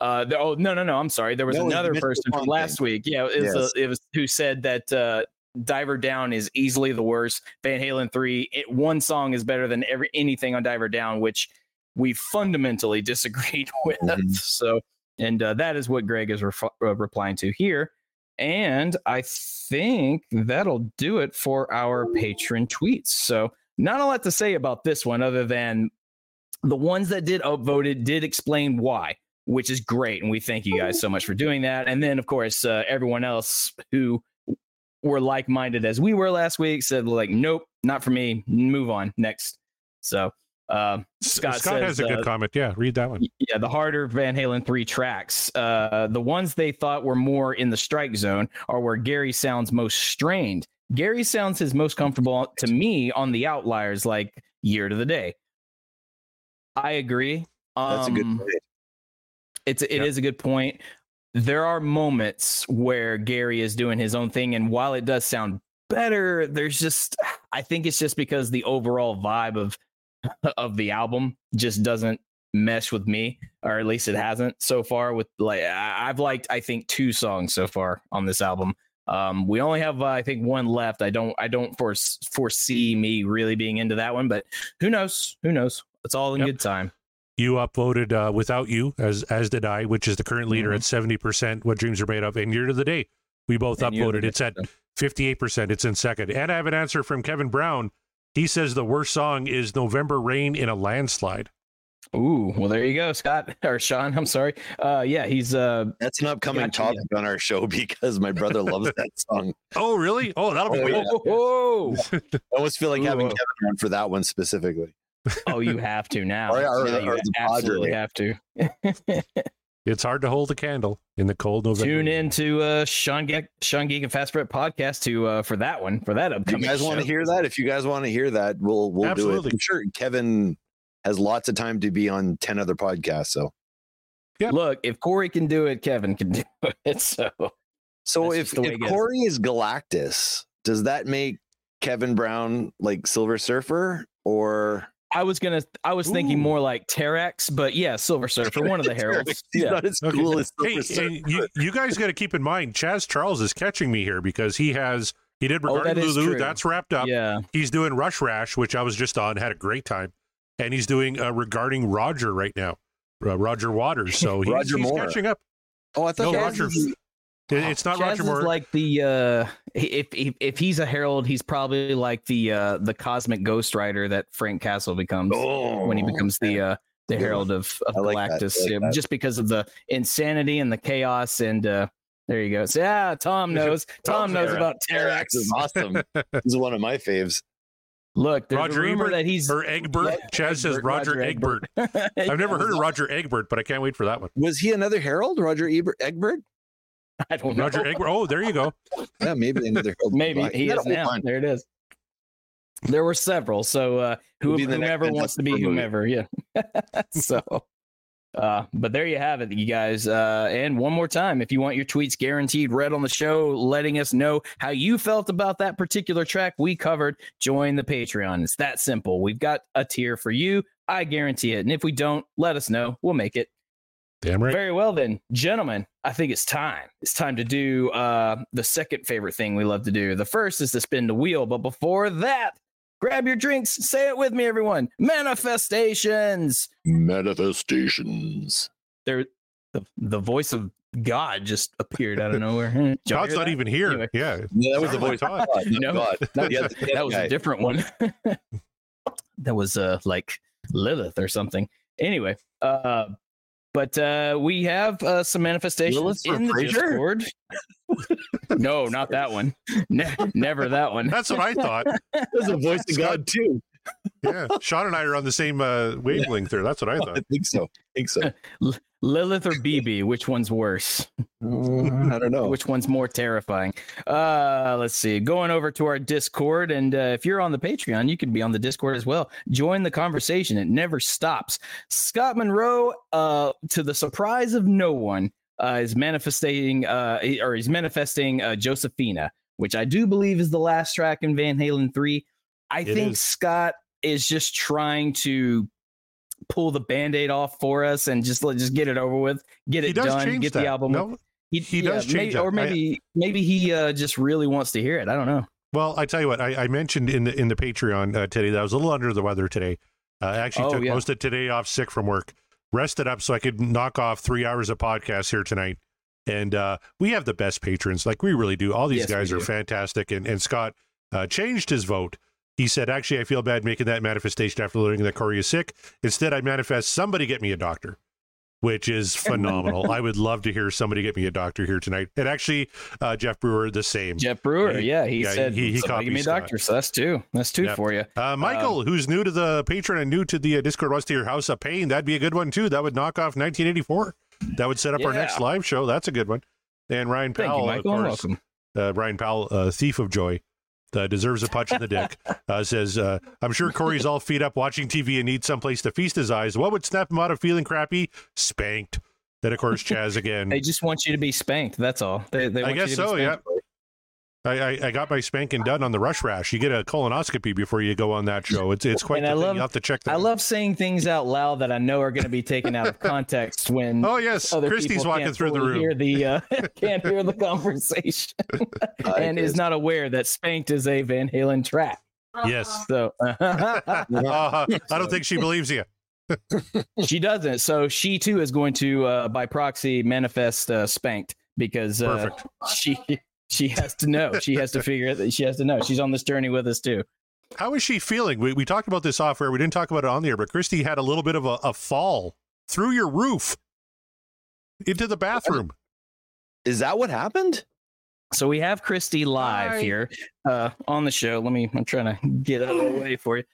Uh, the, oh no no no! I'm sorry. There was No, another person from last week. Yeah, it was, Yes. uh, it was who said that uh, Diver Down is easily the worst. Van Halen three, it, one song is better than every anything on Diver Down, which we fundamentally disagreed (laughs) with. Mhm. So, and uh, that is what Greg is ref- uh, replying to here. And I think that'll do it for our patron tweets. So, not a lot to say about this one, other than the ones that did upvoted did explain why, which is great. And we thank you guys so much for doing that. And then, of course, uh, everyone else who were like minded as we were last week said, like, nope, not for me. Move on. Next. So, uh, Scott, Scott, has says, a good uh, comment. Yeah, read that one. yeah, the harder Van Halen three tracks. Uh, the ones they thought were more in the strike zone are where Gary sounds most strained. Gary sounds his most comfortable to me on the outliers, like Year to the Day. I agree. That's a good Um, point. It's it Yeah. is a good point. There are moments where Gary is doing his own thing, and while it does sound better, there's just I think it's just because the overall vibe of (laughs) of the album just doesn't mesh with me, or at least it hasn't so far. With like I've liked I think two songs so far on this album. Um, we only have uh, I think one left. I don't I don't force, foresee me really being into that one, but who knows? Who knows? It's all in Yep. good time. You upvoted uh, without you, as as did I, which is the current leader Mhm. at seventy percent. What dreams are made of, and year to the day, we both And upvoted. It's at fifty eight percent. It's in second, and I have an answer from Kevin Brown. He says the worst song is "November Rain in a Landslide." Ooh, well, there you go, Scott (laughs) or Sean. I'm sorry. Uh, yeah, he's uh, That's an upcoming Gotcha, yeah. topic on our show (laughs) because my brother loves that (laughs) song. Oh, really? Oh, that'll be Oh, good. yeah. oh, I almost feel like Ooh. having Kevin on for that one specifically. oh, you have to now. Or- or- Yeah, or you the absolutely Padre. have to. It's hard to hold a candle in the cold November. Tune rain. in to uh, Sean Geek, Sean Geek and FastFret podcast to uh, for that one for that If you guys want to hear that? If you guys want to hear that, we'll we'll Absolutely. do it. I'm sure Kevin has lots of time to be on ten other podcasts. So Yep. Look, if Corey can do it, Kevin can do (laughs) it. So so That's if, just the way if it. Corey is Galactus, does that make Kevin Brown like Silver Surfer or I was gonna, I was thinking more like Terrax, but yeah, Silver Surfer, one of the (laughs) heralds. He's Yeah. not as Okay. cool as Hey, Silver and Surfer. you, you guys got to keep in mind, Chaz Charles is catching me here because he has he did Oh, regarding that is Lulu. That's wrapped up. yeah. He's doing Rush Rash, which I was just on, had a great time, and he's doing uh, regarding Roger right now, uh, Roger Waters. So (laughs) he's, Roger he's Moore. catching up. Oh, I thought No, Roger. was- It- It's not Chaz Roger is Moore. like the uh if, if if he's a herald, he's probably like the uh the cosmic ghost rider that Frank Castle becomes Oh, when he becomes the uh the herald of, of I like Galactus, like yeah, just because of the insanity and the chaos and uh there you go. So yeah, Tom (laughs) knows. Tom knows Terrax. about Terrax Terex. is awesome. (laughs) this is one of my faves. Look, there's Roger a rumor Ebert that he's or Egbert. Chaz says Egbert, Roger, Egbert. (laughs) I've never heard of Roger Egbert, but I can't wait for that one. Was he another Herald? Roger Ebert, Egbert? (laughs) I don't know. Roger Egbert. Oh, there you go. (laughs) Yeah, maybe another (laughs) Herald. Maybe Well, he is now. bunch. There it is. There were several, so uh, who, Would be the next whomever wants to be Fantastic Four movie. whomever, yeah. so, uh, but there you have it, you guys. Uh, and one more time, if you want your tweets guaranteed read on the show, letting us know how you felt about that particular track we covered, join the Patreon. It's that simple. We've got a tier for you. I guarantee it. And if we don't, let us know. We'll make it. Damn right. Very well, then, gentlemen. I think it's time. It's time to do uh, the second favorite thing we love to do. The first is to spin the wheel, but before that, grab your drinks. Say it with me, everyone. Manifestations. Manifestations. There, the, the voice of God just appeared out of nowhere. (laughs) God's not even here. Anyway. Yeah. Yeah, that was the voice. Of God, not No, God. (laughs) That, Yeah, that was guy. a different one. (laughs) that was uh like Lilith or something. Anyway, uh but uh we have uh some manifestations in the Frasier? Discord. (laughs) no, not that one. Ne- never that one. That's what I thought. (laughs) There's a voice of God too. Yeah, Sean and I are on the same uh, wavelength there. That's what I (laughs) thought. I think so. I think so. (laughs) Lilith or BB, which one's worse? Mm, I don't know. Which one's more terrifying? Uh, let's see. Going over to our Discord, and uh, if you're on the Patreon, you can be on the Discord as well. Join the conversation; it never stops. Scott Monroe, uh, to the surprise of no one, uh, is manifesting, uh, or he's manifesting uh, Josephina, which I do believe is the last track in Van Halen three. I It think is. Scott is just trying to pull the band-aid off for us and just let just get it over with get it done get that. the album No, he, He yeah, does change maybe, or I- maybe maybe he uh, just really wants to hear it. I don't know. Well, I tell you what, I, I mentioned in the in the Patreon uh, today that I was a little under the weather today. Uh, I actually Oh, took yeah. most of today off sick from work, rested up so I could knock off three hours of podcast here tonight. And uh, we have the best patrons, like we really do. All these Yes, guys are fantastic. And and Scott uh, changed his vote. He said, "Actually, I feel bad making that manifestation after learning that Corey is sick. Instead, I manifest somebody get me a doctor." Which is (laughs) phenomenal. I would love to hear somebody get me a doctor here tonight. And actually, uh, Jeff Brewer, the same. Jeff Brewer, He- yeah, he yeah, said he- he "Somebody give me a doctor. So that's two. That's two Yep. for you. Uh, Michael, who's new to the Patreon and new to the uh, Discord, wants to hear House of Pain. That'd be a good one too. That would knock off 1984. That would set up our next live show. That's a good one. And Ryan Thank Powell, you, Michael. of course, welcome. uh, Ryan Powell, uh, thief of joy, uh, deserves a punch in the dick. (laughs) Uh, says, uh, "I'm sure Corey's all feet up watching TV and needs someplace to feast his eyes. What would snap him out of feeling crappy? Spanked." Then of course Chaz (laughs) again. They just want you to be spanked. That's all. They, they I want you guess to be so, spanked. I, I, I got my spanking done on the rush rash. You get a colonoscopy before you go on that show. It's it's quite And the I thing. love- you have to check that. I love saying things out loud that I know are going to be taken out of context when Oh yes, other Christy's walking can't through the fully room. Hear the uh, (laughs) can't hear the conversation (laughs) and is not aware that spanked is a Van Halen track. Yes. So (laughs) Uh, I don't think she believes you. she doesn't. So she too is going to, uh, by proxy, manifest uh, spanked because uh, Perfect. she she has to know. She has to figure it. She has to know. She's on this journey with us too. How is she feeling? We, we talked about this off air. We didn't talk about it on the air, but Christy had a little bit of a, a fall through your roof into the bathroom. Is that what happened? So we have Christy live Hi. here uh, on the show. Let me. I'm trying to get out of the way for you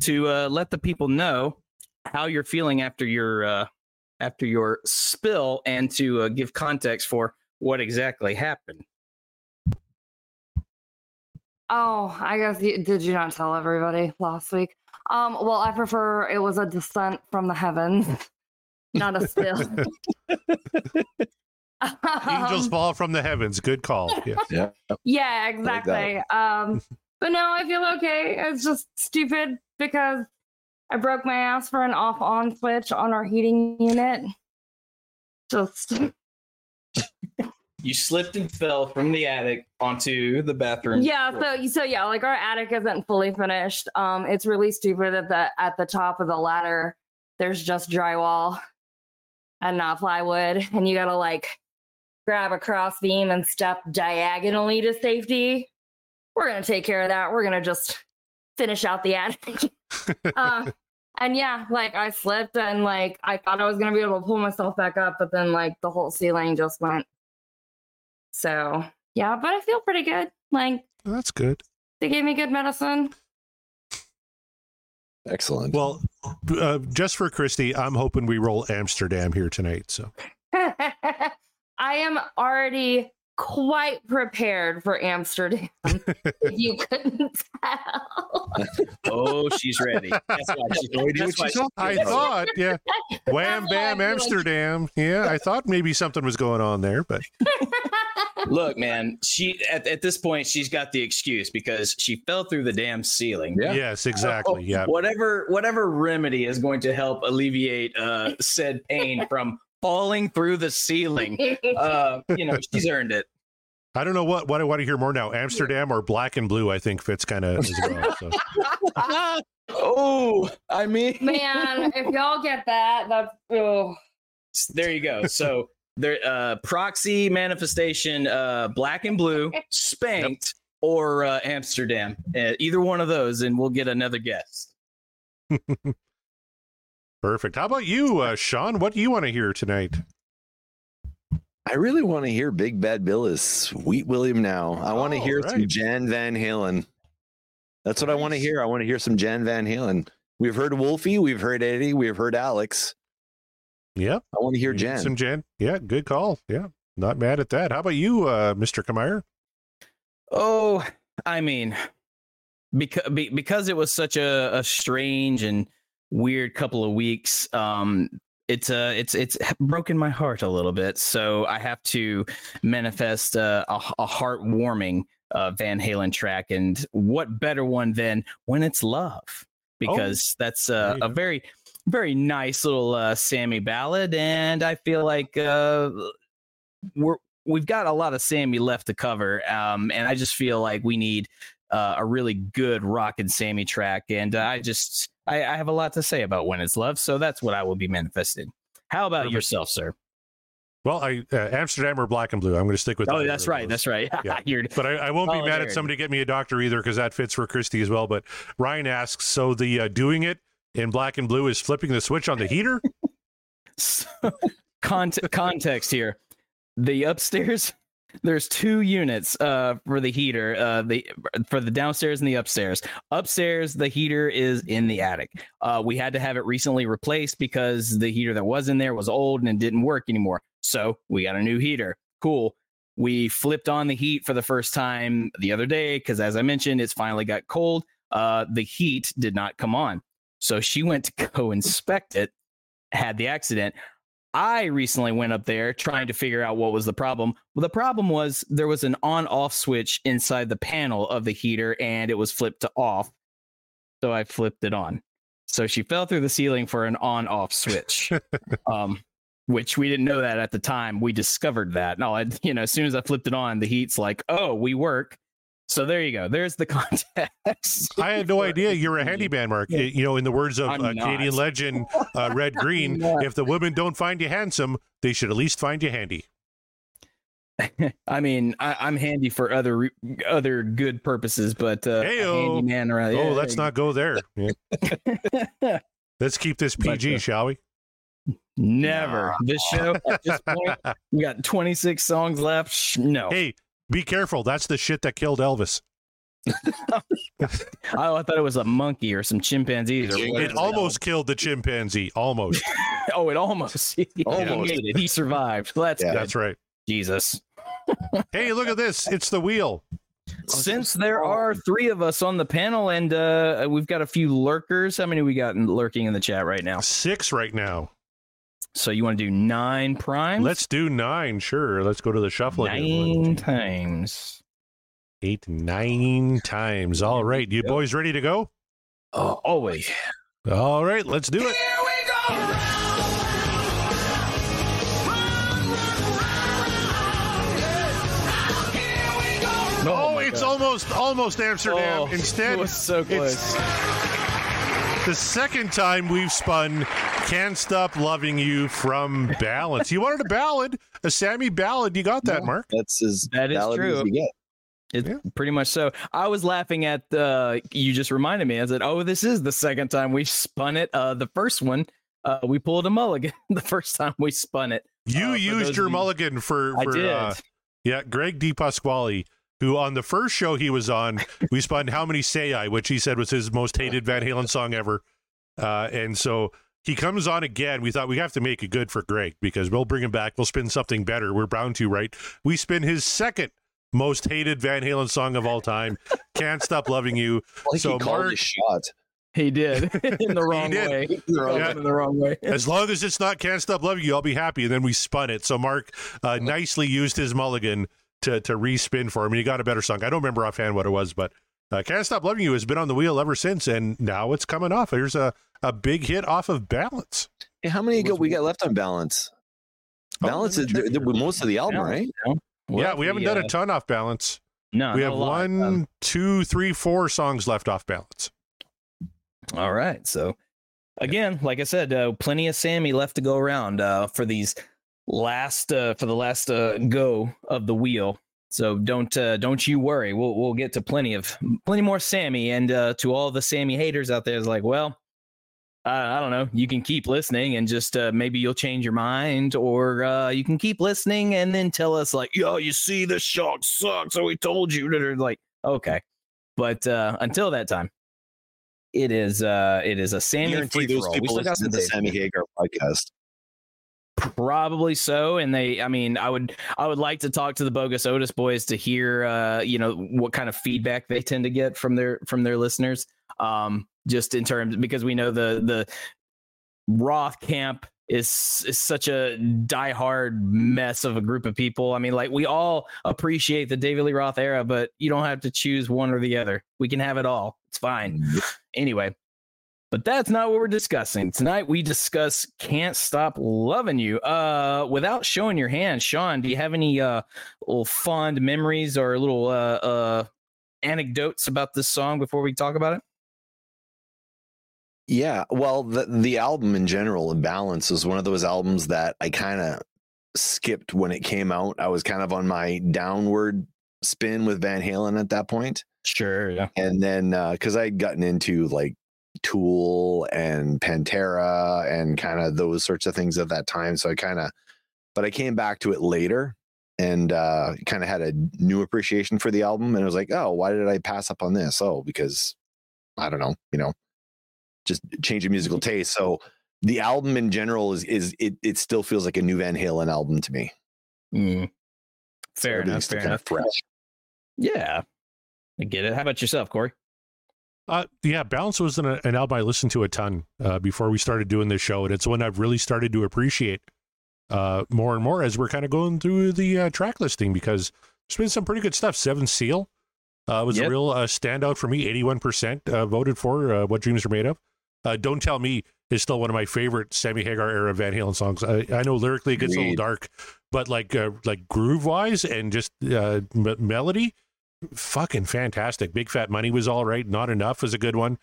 to uh, let the people know how you're feeling after your uh, after your spill and to uh, give context for what exactly happened. Oh, I guess you, did you not tell everybody last week? Um, well, I prefer it was a descent from the heavens, (laughs) not a spill. (laughs) Angels (laughs) fall from the heavens. Good call. Yeah. Yeah. yeah, like exactly. um, but no, I feel okay. It's just stupid because I broke my ass for an off-on switch on our heating unit. Just You slipped and fell from the attic onto the bathroom. yeah so so yeah like our attic isn't fully finished. Um it's really stupid that the at the top of the ladder there's just drywall and not plywood and you gotta like grab a cross beam and step diagonally to safety. We're gonna take care of that. We're gonna just finish out the attic. (laughs) Uh, and yeah like i slipped and like i thought i was gonna be able to pull myself back up but then like the whole ceiling just went so yeah, but I feel pretty good. Like That's good. they gave me good medicine. Excellent. Well, uh, just for Christy, I'm hoping we roll Amsterdam here tonight. So (laughs) I am already quite prepared for Amsterdam. (laughs) you couldn't tell. (laughs) Oh, she's ready. That's why she, that's why she- I thought, yeah, (laughs) wham That's why I bam Amsterdam. Yeah, I thought maybe something was going on there, but Look, man, she at, at this point she's got the excuse because she fell through the damn ceiling. Yeah. yes, exactly. Yeah. Whatever whatever remedy is going to help alleviate uh said pain from falling through the ceiling. Uh, you know, she's (laughs) earned it. I don't know what what I want to hear more now, Amsterdam or Black and Blue. I think fits kind of as well. So. (laughs) oh, I mean, (laughs) Man, if y'all get that, that's oh. there you go. So there, uh, proxy manifestation, uh, black and blue, spanked, or uh, Amsterdam. Uh, either one of those, and we'll get another guest. Perfect. How about you, uh, Sean? What do you want to hear tonight? I really want to hear Big Bad Bill is Sweet William now. I want to hear right. some Jan Van Halen. That's what I want to hear. I want to hear some Jan Van Halen. We've heard Wolfie, we've heard Eddie, we've heard Alex. Yep. I want to hear Jan. need Jen. Some Jan. Yeah, good call. Yeah. Not mad at that. How about you, uh, Mr. Kamire? Oh, I mean, because because it was such a, a strange and weird couple of weeks. Um, it's uh, it's it's broken my heart a little bit. So I have to manifest uh, a, a heartwarming uh, Van Halen track, and what better one than when it's love? Because that's uh, a very very nice little uh, Sammy ballad, and I feel like uh, we're we've got a lot of Sammy left to cover, um, and I just feel like we need uh, a really good rock and Sammy track, and I just I, I have a lot to say about when it's love, so that's what I will be manifesting. How about Perfect. yourself, sir? Well, I uh, Amsterdam or Black and Blue. I'm going to stick with. Oh, that's right. That's (laughs) right. Yeah. But I, I won't be mad at somebody to get me a doctor either because that fits for Christy as well. But Ryan asks, so the uh, doing it in black and blue is flipping the switch on the heater? (laughs) So, cont- context here. The upstairs, there's two units uh, for the heater. Uh, the for the downstairs and the upstairs. Upstairs, the heater is in the attic. Uh, we had to have it recently replaced because the heater that was in there was old and it didn't work anymore. So we got a new heater. Cool. We flipped on the heat for the first time the other day because, as I mentioned, it's finally got cold. Uh, the heat did not come on. So she went to go inspect it, had the accident. I recently went up there trying to figure out what was the problem. Well, the problem was there was an on off switch inside the panel of the heater and it was flipped to off. So I flipped it on. So she fell through the ceiling for an on off switch. (laughs) um, which we didn't know that at the time. We discovered that. No, I, you know, as soon as I flipped it on, the heat's like, oh, we work. So there you go. There's the (laughs) context. I had no idea you were a handyman, Mark. Yeah. You know, in the words of uh. Canadian legend uh, (laughs) Red Green, if the women don't find you handsome, they should at least find you handy. (laughs) I mean, I, I'm handy for other other good purposes, but uh, handyman around. oh, let's not go there. Yeah. Let's keep this But, PG, uh, shall we? Never. This show at this point, we got 26 songs left. No, Hey, be careful. That's the shit that killed Elvis. I, (laughs) I thought it was a monkey or some chimpanzees. Or It whatever It the almost killed the chimpanzee. Almost. (laughs) Oh, it almost. (laughs) he Almost. made it. He survived. That's Yeah. That's right. Jesus. Hey, look at this. It's the wheel. Since there are three of us on the panel and uh, we've got a few lurkers, how many we got lurking in the chat right now? Six right now. So you want to do nine primes? Let's do nine. Sure. Let's go to the shuffle again. One, nine two, times. eight, nine times. All right. You boys ready to go? Oh, always. All right. Let's do it. Here we go. Oh, it's oh almost almost Amsterdam. Oh, (laughs) Instead, it was so close. It's the second time we've spun "Can't Stop Loving You" from Balance. You wanted a ballad, a Sammy ballad. You got that, Yeah. Mark. That's as That is true. as you get. It's Yeah. pretty much so. I was laughing at the. You just reminded me. I said, "Oh, this is the second time we spun it. Uh, the first one, uh, we pulled a mulligan. (laughs) the first time we spun it. You Uh, used your you- mulligan for, I for did. uh, yeah, Greg D. Pasquale, who on the first show he was on, we spun How Many Say I, which he said was his most hated Van Halen song ever. Uh, and so he comes on again. We thought we have to make it good for Greg because we'll bring him back. We'll spin something better. We're bound to, right? We spin his second most hated Van Halen song of all time, Can't Stop Loving You. Like So he Mark- a shot. He did (laughs) in the wrong way. Yeah. in the wrong way. As long as it's not Can't Stop Loving You, I'll be happy. And then we spun it. So Mark uh, nicely used his mulligan to to respin for him. And he got a better song. I don't remember offhand what it was, but uh, Can't Stop Loving You has been on the wheel ever since. And now it's coming off. There's a, a big hit off of Balance. Hey, how many Was- go we got left on balance? Oh, Balance is the, the, most of the album, right? No. yeah, we haven't done uh, a ton off Balance. No, we have a lot. one, Um, two, three, four songs left off Balance. All right. So again, like I said, uh, plenty of Sammy left to go around uh, for these last uh, for the last uh, go of the wheel. So don't uh, don't you worry. We'll we'll get to plenty of plenty more Sammy. And uh, to all the Sammy haters out there, is like, well, uh, I don't know. You can keep listening and just uh, maybe you'll change your mind, or uh, you can keep listening and then tell us like, yo, you see, this shock sucks. So we told you. That they're like, okay, but uh, until that time. it is uh it is a Sammy free those for all. We people still got listen to the. Sammy Hagar podcast. Probably so, and they. I mean, I would. I would like to talk to the bogus Otis boys to hear, uh, you know, what kind of feedback they tend to get from their from their listeners. Um, just in terms because we know the the Roth camp is is such a diehard mess of a group of people. I mean, like we all appreciate the David Lee Roth era, but you don't have to choose one or the other. We can have it all. It's fine. Anyway, but that's not what we're discussing. Tonight we discuss Can't Stop Loving You. Uh without showing your hand, Sean, do you have any uh little fond memories or little uh uh anecdotes about this song before we talk about it? Yeah, well, the the album in general, Balance, is one of those albums that I kind of skipped when it came out. I was kind of on my downward spin with Van Halen at that point, Sure, yeah. and then because I had gotten into like Tool and Pantera and kind of those sorts of things at that time, so I kind of, but I came back to it later and uh kind of had a new appreciation for the album, and it was like, oh, why did I pass up on this? Oh, because I don't know, you know, just change of musical taste. So the album in general is is it it still feels like a new Van Halen album to me. Mm. So Fair enough, fair enough. fresh. Yeah. I get it. How about yourself, Corey? Uh, yeah, Balance was an, an album I listened to a ton uh, before we started doing this show, and it's one I've really started to appreciate uh, more and more as we're kind of going through the uh, track listing because there's been some pretty good stuff. Seven Seal uh, was Yep. a real uh, standout for me. 81% uh, voted for uh, What Dreams Are Made Of. Uh, Don't Tell Me is still one of my favorite Sammy Hagar era Van Halen songs. I, I know lyrically it gets a little dark, but like uh, like groove wise and just uh, m- melody, fucking fantastic. Big Fat Money was all right. Not Enough was a good one.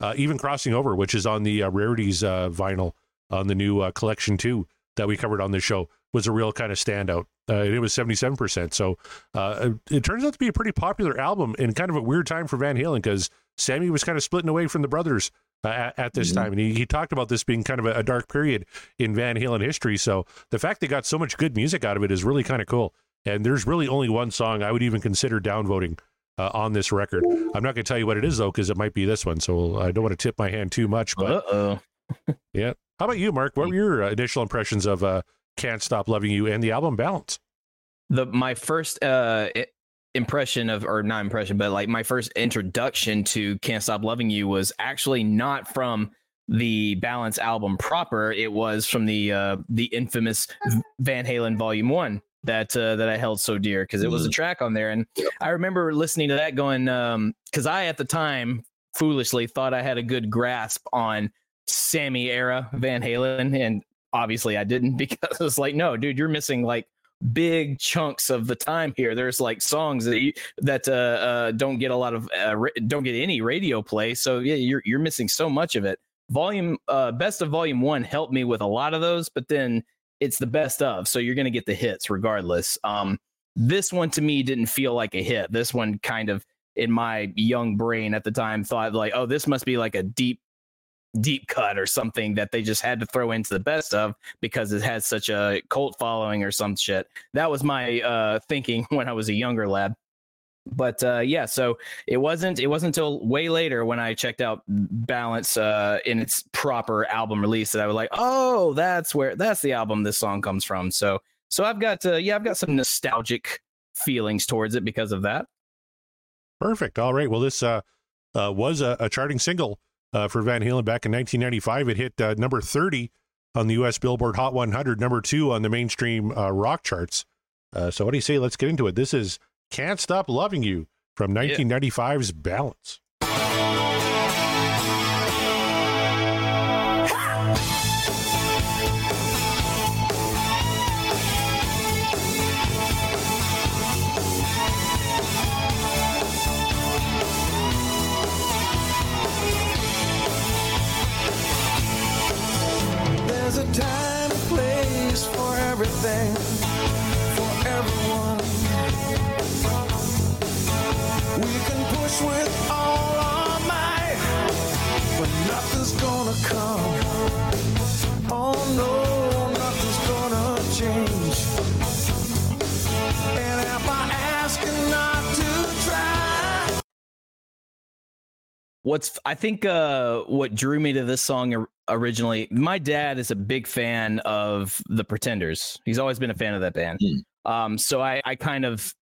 Uh, even Crossing Over, which is on the uh, Rarities uh, vinyl on the new uh, collection too that we covered on this show, was a real kind of standout. Uh, and it was 77%. So uh, it turns out to be a pretty popular album in kind of a weird time for Van Halen because Sammy was kind of splitting away from the brothers uh, at, at this Mhm. time. And he, he talked about this being kind of a, a dark period in Van Halen history. So the fact they got so much good music out of it is really kind of cool. And there's really only one song I would even consider downvoting uh, on this record. I'm not going to tell you what it is though, because it might be this one. So I don't want to tip my hand too much. But Uh oh. (laughs) yeah, how about you, Mark? What were your uh, initial impressions of uh, "Can't Stop Loving You" and the album Balance? the my first uh impression of or not impression but like my first introduction to can't stop loving you was actually not from the balance album proper it was from the uh the infamous van halen volume 1 that uh, that i held so dear because it was a track on there and i remember listening to that going um because i at the time foolishly thought i had a good grasp on sammy era van halen and obviously i didn't (laughs) because it's like no dude you're missing like big chunks of the time here. There's like songs that you, that uh, uh, don't get a lot of uh, ra- don't get any radio play. So yeah, you're you're missing so much of it. Volume uh, best of volume one helped me with a lot of those, but then it's the best of, so you're gonna get the hits regardless. Um, this one to me didn't feel like a hit. This one kind of in my young brain at the time thought like, oh, this must be like a deep deep cut or something that they just had to throw into the best of because it has such a cult following or some shit. That was my uh, thinking (laughs) when I was a younger lad. But uh, yeah, so it wasn't it wasn't until way later when I checked out Balance uh, in its proper album release that I was like, oh, that's where that's the album this song comes from. So so I've got uh, yeah, I've got some nostalgic feelings towards it because of that. Perfect. All right. Well, this uh, uh, was a, a charting single uh, for Van Halen back in 1995. It hit uh, number 30 on the U.S. Billboard Hot 100, number two on the mainstream uh, rock charts. Uh, so, what do you say? Let's get into it. This is "Can't Stop Loving You" from 1995's Balance. There's a time and place for everything, push with all our might, but nothing's gonna come. Oh no, nothing's gonna change. And if I ask not to try, what's I think uh what drew me to this song originally. My dad is a big fan of the Pretenders. He's always been a fan of that band. Um, so I I kind of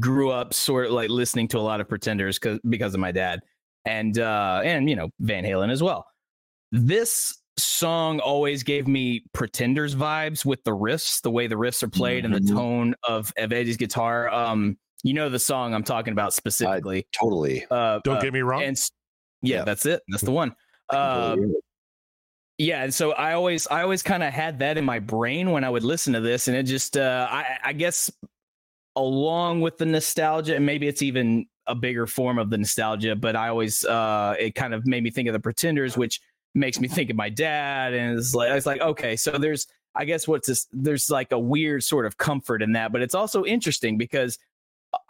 grew up sort of like listening to a lot of Pretenders because because of my dad, and uh and you know Van Halen as well. This song always gave me Pretenders vibes with the riffs, the way the riffs are played, and Mhm. the tone of, of Eddie's guitar. Um, you know the song I'm talking about specifically. Totally. Uh, Don't uh, get me wrong. and yeah, Yeah. that's it. That's the one. Uh, yeah, and so I always, I always kind of had that in my brain when I would listen to this, and it just, uh, I, I guess, along with the nostalgia, and maybe it's even a bigger form of the nostalgia, but I always, uh, it kind of made me think of the Pretenders, which makes me think of my dad, and it's like, it's like, okay, so there's, I guess, what's this? There's like a weird sort of comfort in that, but it's also interesting because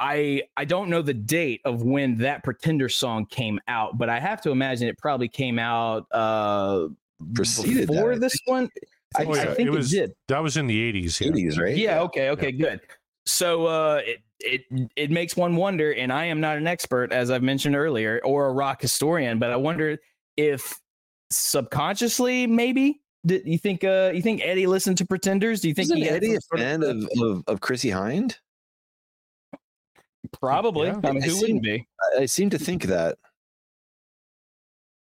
I I don't know the date of when that Pretender song came out, but I have to imagine it probably came out uh Preceded before I this one. I, Oh, yeah. I think It it, was- did. that was in the 80s. Yeah. 80s, right? Yeah. Okay. Okay. Good. So uh, it it it makes one wonder, and I am not an expert, as I've mentioned earlier, or a rock historian, but I wonder if subconsciously, maybe. Did you think? Uh, you think Eddie listened to Pretenders? Do you think Isn't he Eddie a fan of, of, of Chrissie Hynde? Probably. Yeah. I mean, I who seem- wouldn't be? I, I seem to think that.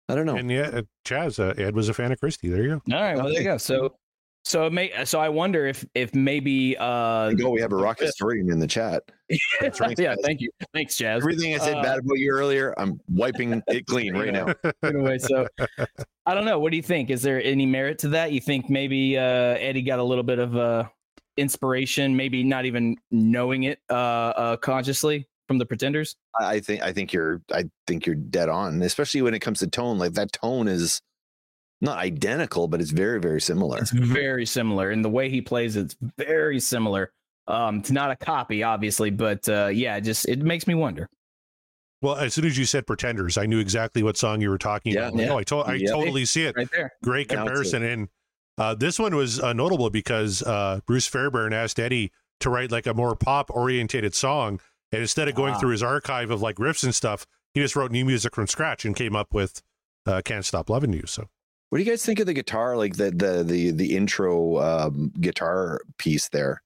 I don't know. And yeah, uh, Chaz, uh, Ed was a fan of Christie. There you go. All right. Well, there you go. So, so it may. So I wonder if if maybe. uh Go, we have a rock historian (laughs) in the chat. That's right, yeah. Thank you. Thanks, Chaz. Everything I said Uh, bad about you earlier, I'm wiping it clean right now. (laughs) anyway, so I don't know. What do you think? Is there any merit to that? You think maybe uh, Eddie got a little bit of uh, inspiration, maybe not even knowing it uh, uh, consciously from the Pretenders? I think I think you're I think you're dead on, especially when it comes to tone. Like that tone is not identical, but it's very very similar. It's very similar, and the way he plays it's very similar. Um, it's not a copy, obviously, but uh, yeah, just it makes me wonder. Well, as soon as you said Pretenders, I knew exactly what song you were talking Yeah, about. Yeah. oh, I, to- I Yeah. totally see it. Right there. Great Now it's comparison. And uh, this one was uh, notable because uh, Bruce Fairbairn asked Eddie to write like a more pop orientated song. And instead of going Ah. through his archive of like riffs and stuff, he just wrote new music from scratch and came up with uh, Can't Stop Loving You. So What do you guys think of the guitar? Like the the the the intro um, guitar piece there.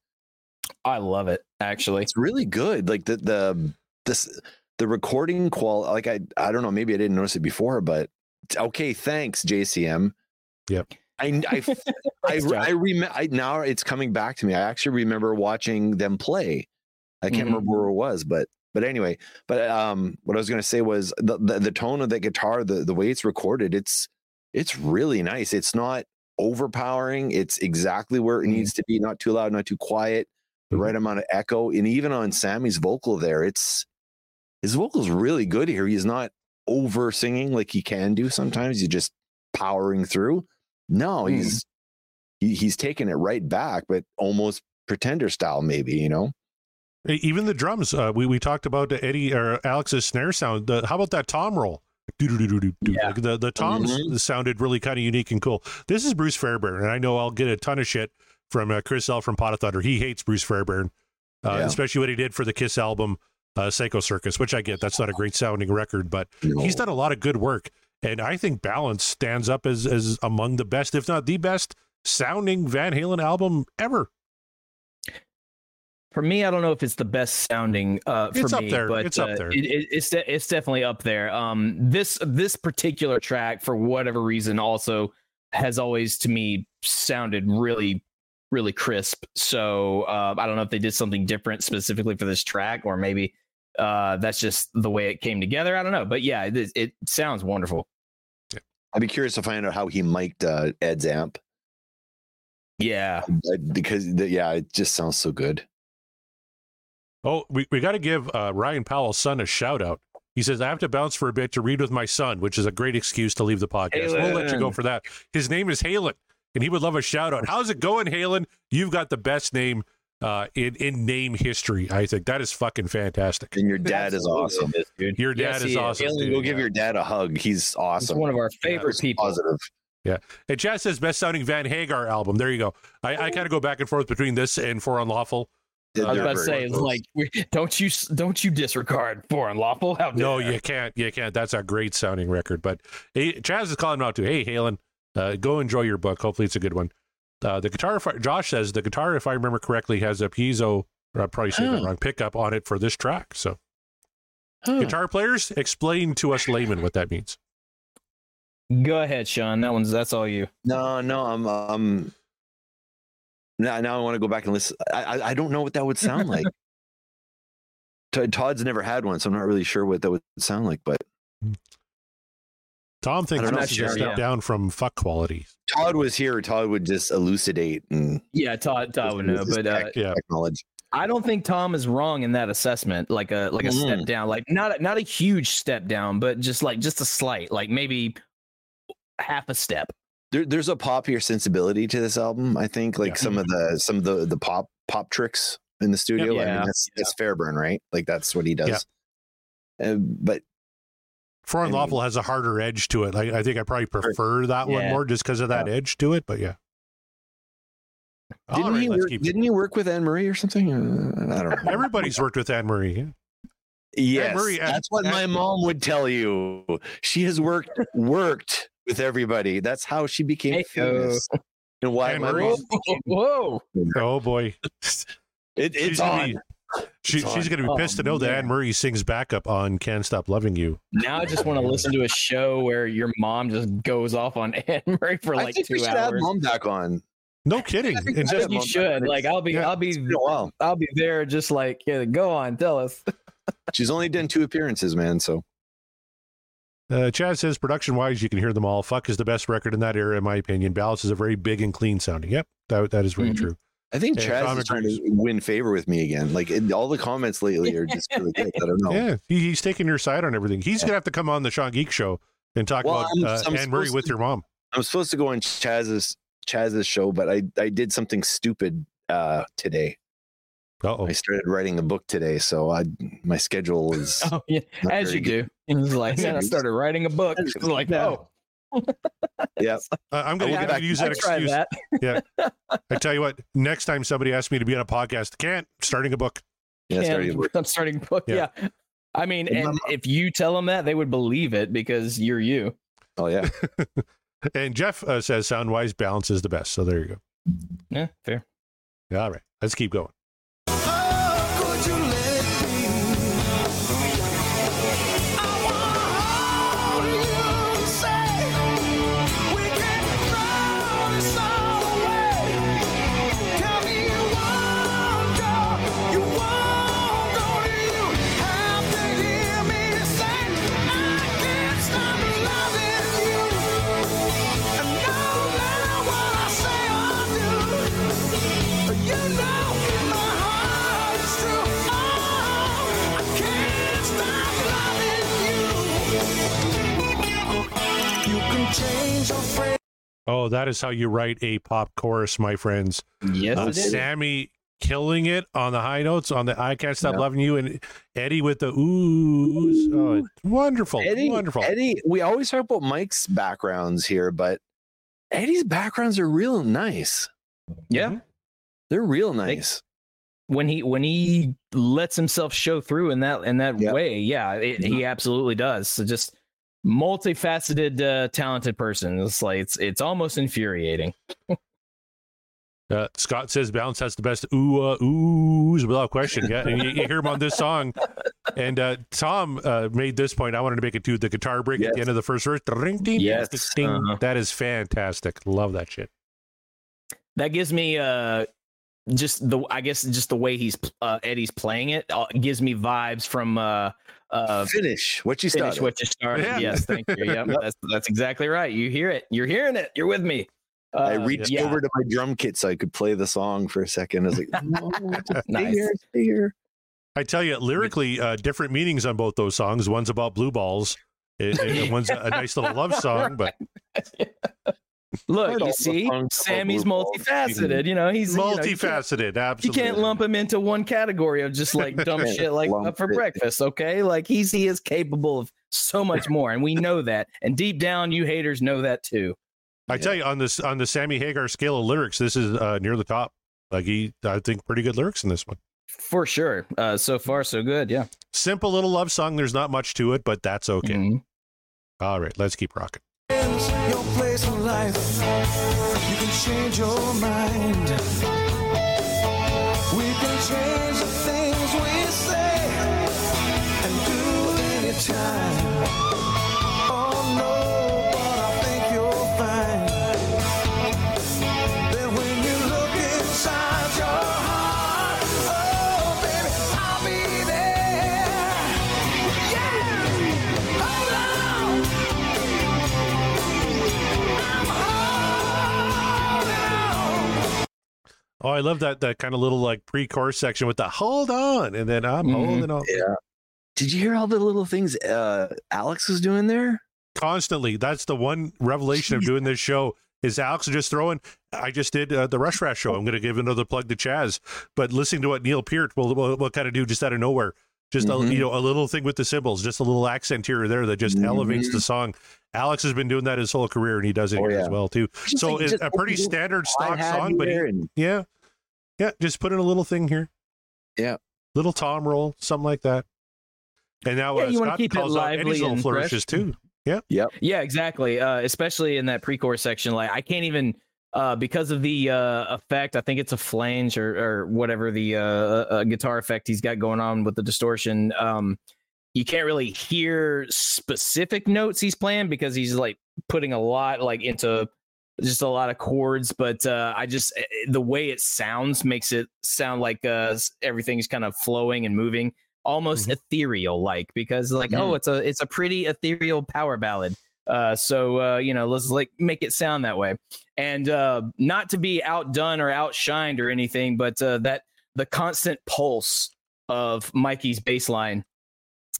I love it. Actually, It's really good. Like the the this the recording qual. Like I I don't know. Maybe I didn't notice it before, but okay. Thanks, JCM. Yep. I I (laughs) I, Thanks, Josh. I remember. I, now it's coming back to me. I actually remember watching them play. I can't Mhm. remember where it was, but but anyway. But um, what I was going to say was the, the the tone of the guitar, the the way it's recorded, it's it's really nice. It's not overpowering. It's exactly where it Mhm. needs to be. Not too loud, not too quiet. The Mhm. right amount of echo, and even on Sammy's vocal there, it's his vocal's really good here. He's not over singing like he can do sometimes. He's just powering through. No, Mhm. he's he, he's taking it right back, but almost pretender style, maybe you know. Even the drums, uh, we, we talked about Eddie or Alex's snare sound. The, how about that tom roll? Yeah. Like the, the toms Mhm. sounded really kind of unique and cool. This is Bruce Fairbairn, and I know I'll get a ton of shit from uh, Chris L from Pot of Thunder. He hates Bruce Fairbairn, uh, Yeah. especially what he did for the Kiss album, uh, Psycho Circus, which I get. That's not a great sounding record, but he's done a lot of good work. And I think Balance stands up as, as among the best, if not the best, sounding Van Halen album ever. For me, I don't know if it's the best sounding uh, for It's up me, there. but It's up uh, there. It, it, it's de- it's definitely up there. Um, this this particular track, for whatever reason, also has always to me sounded really really crisp. So uh, I don't know if they did something different specifically for this track, or maybe uh, that's just the way it came together. I don't know, but yeah, it, it sounds wonderful. I'd be curious to find out how he mic'd uh, Ed's amp Yeah, because the, yeah, it just sounds so good. Oh, we, we got to give uh, Ryan Powell's son a shout out. He says, I have to bounce for a bit to read with my son, which is a great excuse to leave the podcast. We'll let you go for that. His name is Halen, and he would love a shout out. (laughs) How's it going, Halen? You've got the best name uh, in, in name history. I think that is fucking fantastic. And your dad is awesome. dude. Your dad Yes, is he awesome. Alien, dude. go give Yeah. your dad a hug. He's He's awesome. one of our favorite Just people. Positive. Yeah. And Chad says, best sounding Van Hagar album. There you go. I, I kind of go back and forth between this and For Unlawful. I was about to say, it's close. like, (laughs) we- don't you don't you disregard for unlawful? How No, you can't. You can't. That's a great sounding record. But hey, Chaz is calling him out too. Hey, Halen, uh, go enjoy your book. Hopefully, it's a good one. Uh, the guitar, if I, Josh says the guitar, if I remember correctly, has a piezo. Or I'm probably saying that Oh. wrong. Pickup on it for this track. So, Huh. guitar players, explain to us layman what that means. Go ahead, Sean. That one's that's all you. No, no, I'm um now, now I want to go back and listen. I, I I don't know what that would sound like. (laughs) Todd's never had one, so I'm not really sure what that would sound like. But Tom thinks don't know, this a sure, step yeah. down from fuck quality. Todd was here. Todd would just elucidate and Yeah, Todd, Todd would know, with his but uh, Yeah. tech knowledge. I don't think Tom is wrong in that assessment. Like a like a step Mm. down, like not not a huge step down, but just like just a slight, like maybe half a step. There, there's a poppier sensibility to this album. I think, like Yeah. some of the some of the the pop pop tricks in the studio. I Yeah. mean, that's that's Fairbairn, right? Like that's what he does. Uh, but Foreign I mean- unlawful has a harder edge to it. Like, I think I probably prefer that one more just because of that edge to it. But yeah. Didn't right, he work? Didn't he work with Anne Murray or something? Uh, I don't know. Everybody's worked with Anne Murray. Yeah. Yes, Marie, Anne- that's what my mom would tell you. She has worked worked with everybody. That's how she became Hey, famous. And why Anne my Marie? mom? Whoa! (laughs) Oh boy. It, She's it's gonna on. be- She, It's she's on. going to be Oh, pissed to know that. Anne Murray sings backup on "Can't Stop Loving You." Now I just want to listen to a show where your mom just goes off on (laughs) Anne Murray for like I like think we two should have hours. mom back on. No kidding. I think And we I should think you should. Like I'll be, Yeah. I'll be, It's been a while. I'll be there. Just like, yeah, go on, tell us. She's only done two appearances, man. So Uh, Chad says, production wise, you can hear them all. Fuck is the best record in that era, in my opinion. Balance is a very big and clean sounding. Yep, that, that is very Mhm. true. I think Yeah, Chaz is trying to win favor with me again. Like it, all the comments lately are just really good. I don't know. Yeah, he, he's taking your side on everything. He's going to have to come on the Sean Geek show and talk Well, about I'm- uh, I'm Anne Murray supposed with to- your mom. I'm supposed to go on Chaz's Chaz's show, but I I did something stupid uh today. Uh oh. I started writing a book today, so I my schedule is (laughs) Oh yeah, as you good. do. And he's like, (laughs) As then I started writing a book. (laughs) It's like, Yeah. oh, Yeah, Uh, I'm going I will to get use I that tried excuse. that. I tell you what, next time somebody asks me to be on a podcast, can't starting a book. yeah. Starting a book. I'm starting a book. Yeah. Yeah. I mean, And and if you tell them that, they would believe it because you're you. Oh yeah. And Jeff uh, says sound wise, balance is the best. So there you go. Yeah, fair. All right, let's keep going. That is how you write a pop chorus, my friends. Yes, Uh, it is. Sammy killing it on the high notes on the I Can't Stop Yeah. Loving You and Eddie with the oohs. Oh, wonderful. Eddie, wonderful. Eddie, we always talk about Mike's backgrounds here, but Eddie's backgrounds are real nice. Yeah. They're real nice. When he when he lets himself show through in that in that Yeah. way, yeah, it, he absolutely does. So just multifaceted, uh, talented person. It's like it's it's almost infuriating. (laughs) Uh, Scott says Balance has the best ooh uh, oohs without question. Yeah, and you, you hear him on this song. And uh, Tom uh, made this point. I wanted to make it too. The guitar break at the end of the first verse. Ding, ding, Yes, ding. uh-huh. That is fantastic. Love that shit. That gives me uh just the I guess just the way he's uh, Eddie's playing it uh, gives me vibes from uh uh Finish what you finish started. what you started. Yeah. Yes, thank you. Yep, (laughs) Yep. that's that's exactly right. You hear it. You're hearing it. You're with me. I Uh, reached yeah. over to my drum kit so I could play the song for a second. I was like, no, (laughs) stay Nice. here, stay here. I tell you, lyrically, uh, different meanings on both those songs. One's about blue balls. (laughs) and- and one's a, a nice little love song, but Look, you see, Sammy's multifaceted. You know, he's you know, you can't- multifaceted. You can't lump him into one category of just like dumb shit like lump up for it. breakfast, okay? Like he's he is capable of so much more, and we know that. And deep down, you haters know that too. I tell you, on this on the Sammy Hagar scale of lyrics, this is uh, near the top. Like he, I think, pretty good lyrics in this one. For sure. Uh, so far, so good. Yeah. Simple little love song. There's not much to it, but that's okay. Mhm. All right, let's keep rocking. Your place in life. You can change your mind. We can change the things we say and do anytime. Oh, I love that that kind of little like pre-chorus section with the hold on, and then I'm Mhm. holding on Yeah. Did you hear all the little things uh, Alex was doing there? constantly. That's the one revelation of doing this show is Alex just throwing. I just did uh, the Rush Rash show. I'm going to give another plug to Chaz, but listening to what Neil Peart will will, will kind of do just out of nowhere. Just a, Mhm. you know a little thing with the cymbals, just a little accent here or there that just elevates the song. Alex has been doing that his whole career, and he does it Oh, here as well too. Just So like- it's a pretty standard stock song, but he- and- yeah, yeah, just put in a little thing here. Yeah. little tom roll, something like that. And now Yeah, uh, you wanna Scott keep it calls out lively Eddie's little and flourishes fresh. too. Yeah. Yep. Yeah, exactly. Uh, especially in that pre-chorus section, like I can't even uh, because of the uh, effect. I think it's a flange or or whatever the uh, uh, guitar effect he's got going on with the distortion. Um, you can't really hear specific notes he's playing because he's like putting a lot like into just a lot of chords. But uh, I just eh, the way it sounds makes it sound like uh, everything's kind of flowing and moving almost ethereal like because like oh it's a it's a pretty ethereal power ballad uh so uh you know let's like make it sound that way and uh not to be outdone or outshined or anything but uh that the constant pulse of mikey's bass line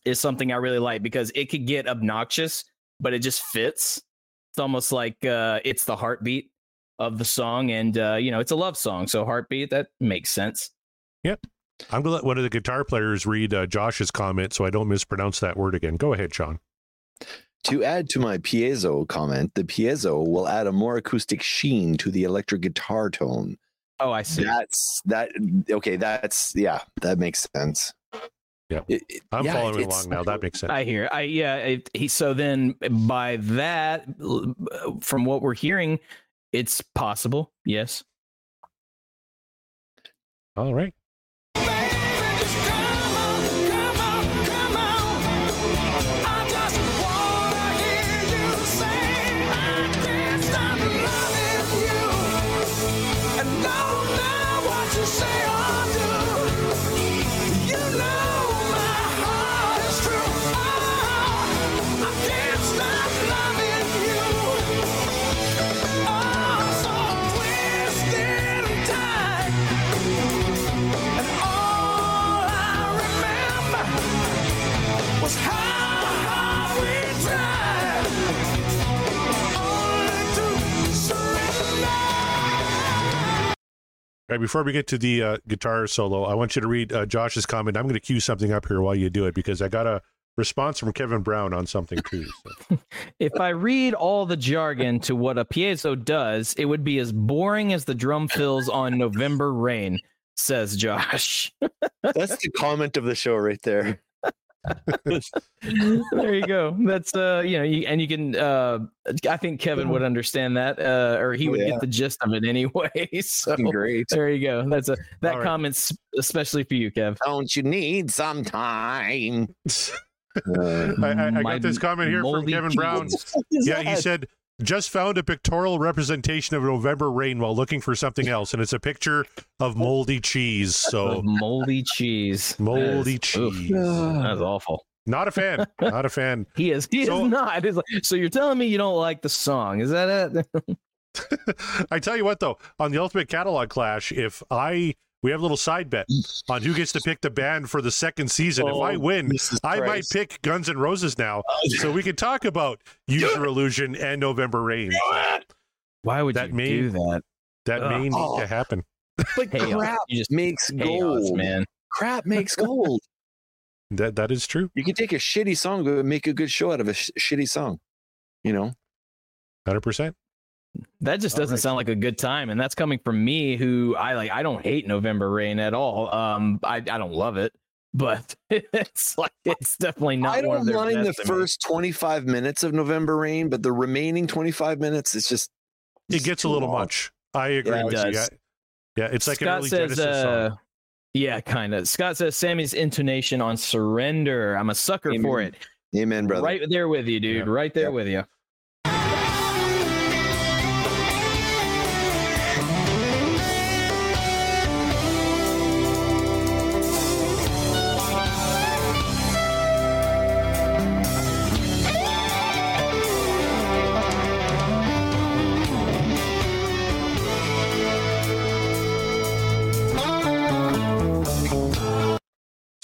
is something i really like because it could get obnoxious but it just fits it's almost like uh it's the heartbeat of the song and uh you know it's a love song so heartbeat that makes sense Yep. I'm gonna let one of the guitar players read uh, Josh's comment so I don't mispronounce that word again. Go ahead, Sean. To add to my piezo comment, the piezo will add a more acoustic sheen to the electric guitar tone. oh i see That's that. Okay, that's yeah, that makes sense. Yeah. It- it- I'm yeah, following it's- along now. That makes sense. I hear. I yeah. It, he so then by that, from what we're hearing, it's possible. Yes. All right. Right, before we get to the uh, guitar solo, I want you to read uh, Josh's comment. I'm going to cue something up here while you do it because I got a response from Kevin Brown on something too. So. (laughs) If I read all the jargon to what a piezo does, it would be as boring as the drum fills on November Rain, says Josh. (laughs) That's the comment of the show right there. (laughs) there you go. That's uh, you know, you, and you can. uh I think Kevin would understand that, uh, or he would Yeah. get the gist of it anyway. (laughs) So Great. there you go. That's a that All right. comment's especially for you, Kev. Don't you need some time? Uh, (laughs) I, I, I got this comment here from Kevin. Brown. Yeah, he said, just found a pictorial representation of November rain while looking for something else, and it's a picture of moldy cheese. So moldy cheese. (laughs) moldy That is- cheese. That's awful. Not a fan. Not a fan. (laughs) He is. He So- is not. Like, so you're telling me you don't like the song? Is that it? (laughs) I tell you what, though, on the Ultimate Catalog Clash, if I we have a little side bet on who gets to pick the band for the second season. if I Oh, win, I might pick Guns N' Roses now, so we can talk about Use Your Illusion and November Rain. Why would That you may- do that? That Ugh. may need Oh. to happen. But Chaos. crap You just makes chaos, gold, man. Crap makes gold. (laughs) That that is true. you can take a shitty song but make a good show out of a sh- shitty song. You know, Hundred percent. That just doesn't right. sound like a good time, and that's coming from me, who I like. I don't hate November Rain at all. Um, I I don't love it, but (laughs) it's like it's definitely not. I one of don't their mind the best to me. first 25 minutes of November Rain, but the remaining 25 minutes, it's just It gets a little long. much. I agree Yeah, it with you. Yeah, yeah it's like an Scott early says, Genesis uh, yeah, kind of. Scott says Sammy's intonation on surrender. I'm a sucker for it. Amen, brother. Right there with you, dude. Yeah. Right there Yeah. with you.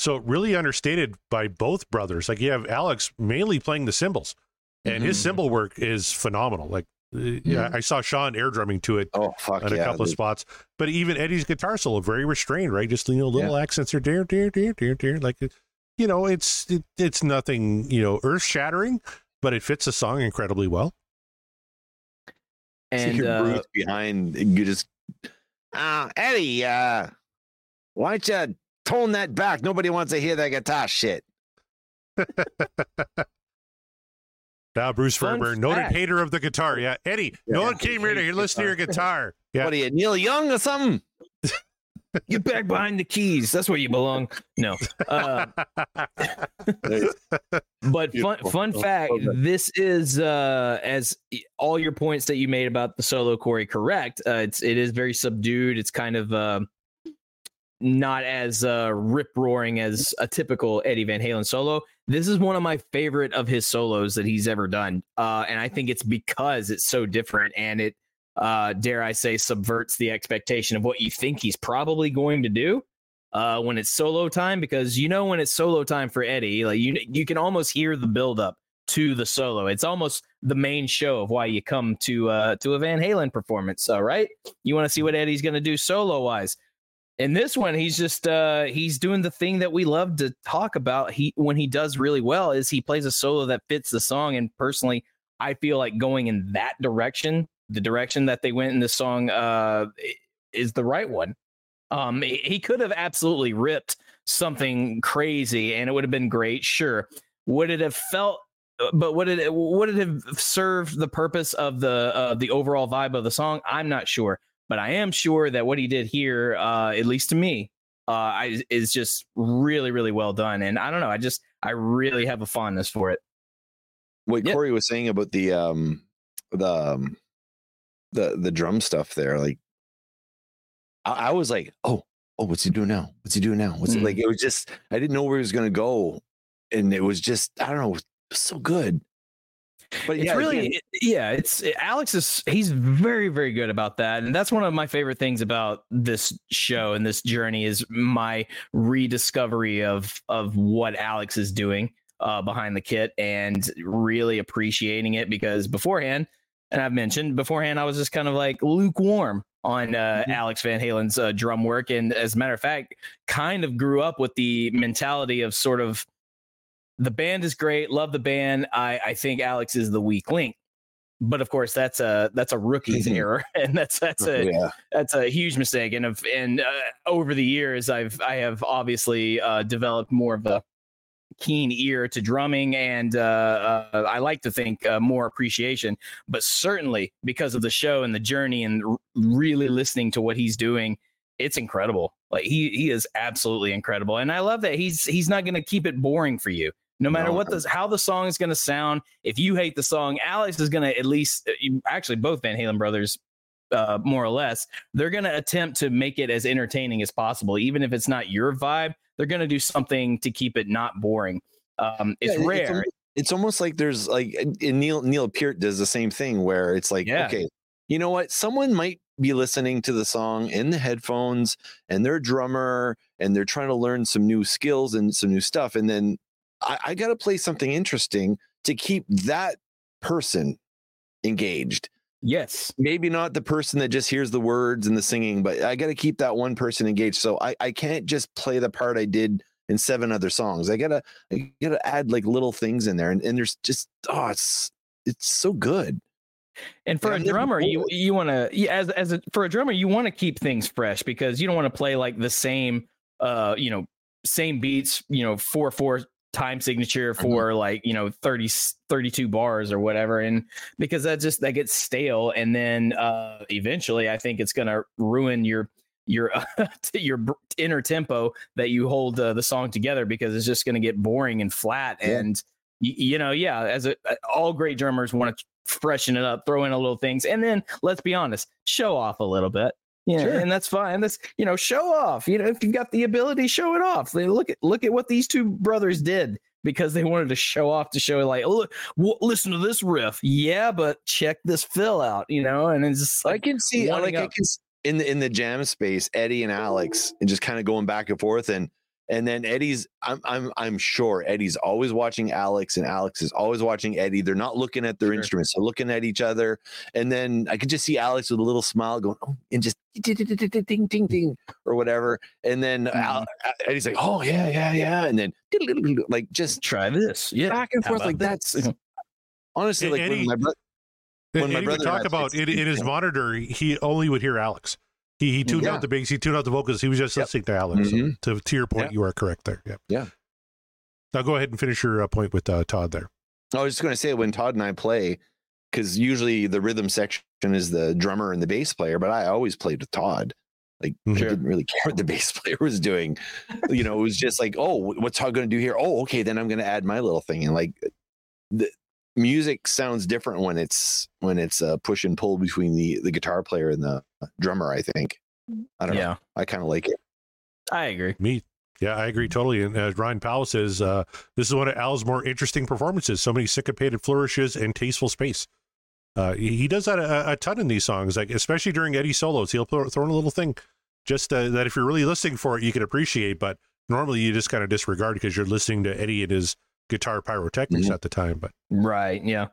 So really understated by both brothers. Like you have Alex mainly playing the cymbals, and his Mhm. cymbal work is phenomenal. Like, uh, yeah, I saw Sean air drumming to it Oh fuck on a yeah! couple of spots, but even Eddie's guitar solo very restrained, right? Just you know, little accents are dear, dear, dear, dear, dear. Like, you know, it's it, it's nothing you know earth shattering, but it fits the song incredibly well. And your uh, behind. You just ah Eddie. Uh, why don't you tone that back? Nobody wants to hear that guitar shit. (laughs) Now, Bruce Fun Fairbairn, noted hater of the guitar. Yeah, Eddie, no one came here to hear listen to your guitar. Yeah, What are you, Neil Young or something? (laughs) get back behind the keys. That's where you belong. No. Uh, (laughs) But fun Beautiful. fun Oh, fact, this is uh as all your points that you made about the solo Corey correct. Uh, it's it is very subdued. It's kind of uh, not as uh rip roaring as a typical Eddie Van Halen solo. This is one of my favorite of his solos that he's ever done. Uh and I think it's because it's so different and it uh dare I say subverts the expectation of what you think he's probably going to do uh, when it's solo time because you know when it's solo time for Eddie, like you you can almost hear the build up to the solo. It's almost the main show of why you come to uh to a Van Halen performance. All right, you want to see what Eddie's gonna do solo wise. In this one, he's just uh he's doing the thing that we love to talk about. He when he does really well is he plays a solo that fits the song. And personally, I feel like going in that direction, the direction that they went in the song, uh, is the right one. Um, he, could have absolutely ripped something crazy, and it would have been great. Sure, would it have felt? uh, But would it would it have served the purpose of the uh, the overall vibe of the song? I'm not sure, but I am sure that what he did here, uh, at least to me, uh, I, is just really really well done. And I don't know, I just I really have a fondness for it. What Yeah. Corey was saying about the um the um, the the drum stuff there, like I, I was like, oh, oh, what's he doing now? What's he doing now? What's it Mm. like? It was just I didn't know where he was gonna go, and it was just I don't know, it was so good. But it's yeah, really it- yeah it's it- alex is he's very very good about that and that's one of my favorite things about this show and this journey is my rediscovery of of what alex is doing uh behind the kit and really appreciating it because beforehand and i've mentioned beforehand i was just kind of like lukewarm on uh, Mhm. alex van halen's uh, drum work and as a matter of fact kind of grew up with the mentality of sort of the band is great. Love the band. I, I think Alex is the weak link. But of course, that's a that's a rookie's (laughs) Mhm. error, (laughs) and that's that's a yeah, that's a huge mistake. And of and uh, over the years, I've I have obviously uh, developed more of a keen ear to drumming, and uh, uh, I like to think uh, more appreciation. But certainly because of the show and the journey, and r- really listening to what he's doing, it's incredible. Like he he is absolutely incredible, and I love that he's he's not going to keep it boring for you. No matter No. what the how the song is going to sound, if you hate the song, Alex is going to at least uh, actually both Van Halen brothers, uh, more or less, they're going to attempt to make it as entertaining as possible, even if it's not your vibe. They're going to do something to keep it not boring. Um, it's Yeah, rare. almo- It's, almost like there's like Neil Neil Peart does the same thing where it's like, Yeah. okay, you know what? Someone might be listening to the song in the headphones and they're drummer and they're trying to learn some new skills and some new stuff. And then I, I got to play something interesting to keep that person engaged. yes. Maybe not the person that just hears the words and the singing, but I got to keep that one person engaged. So I, I can't just play the part I did in seven other songs. I gotta I gotta add like little things in there, and, and there's just oh, it's it's so good. And for Yeah, a drummer, you you want to as as a for a drummer, you want to keep things fresh because you don't want to play like the same uh you know same beats you know four four time signature for like you know 30 32 bars or whatever and because that just that gets stale and then uh eventually i think it's going to ruin your your (laughs) your inner tempo that you hold uh, the song together because it's just going to get boring and flat Yeah. and y- you know yeah as a all great drummers want to freshen it up throw in a little things and then let's be honest show off a little bit yeah Sure. and that's fine. That's you know show off. You know if you've got the ability show it off. They- look at look at what these two brothers did because they wanted to show off to show like oh, look w- listen to this riff. Yeah but check this fill out you know and it's just I can see, like, I can in the in the jam space, Eddie and Alex, and just kind of going back and forth, and and then Eddie's, I'm I'm I'm sure Eddie's always watching Alex, and Alex is always watching Eddie. They're not looking at their Sure. instruments, they're looking at each other, and then I could just see Alex with a little smile going, oh, and just ding ding ding ding or whatever, and then Al- Eddie's like, oh yeah yeah yeah, and then like just try this yeah back and How forth like this? that's honestly like Eddie- when my brother. When my and he would brother talk about it in his monitor, he only would hear Alex. He he tuned Yeah. out the bass, he tuned out the vocals. He was just Yep. listening to Alex. So Mhm. to to your point, Yeah. you are correct there. Yeah. Yeah. Now go ahead and finish your uh, point with uh, Todd there. I was just going to say when Todd and I play, because usually the rhythm section is the drummer and the bass player, but I always played with Todd. Like I Sure. didn't really care what the bass (laughs) player was doing. You know, it was just like, oh, what's Todd going to do here? Oh, okay, then I'm going to add my little thing. And like the music sounds different when it's when it's a push and pull between the the guitar player and the drummer. I think. I don't know. I kind of like it. i agree Me. Yeah, I agree totally. And as Ryan Powell says, uh, this is one of Al's more interesting performances. So many syncopated flourishes and tasteful space. Uh, he he does that a, a ton in these songs, like especially during Eddie solos. He'll throw, throw in a little thing, just uh, that if you're really listening for it, you can appreciate. But normally, you just kind of disregard because you're listening to Eddie and his guitar pyrotechnics Mhm. at the time. But right yeah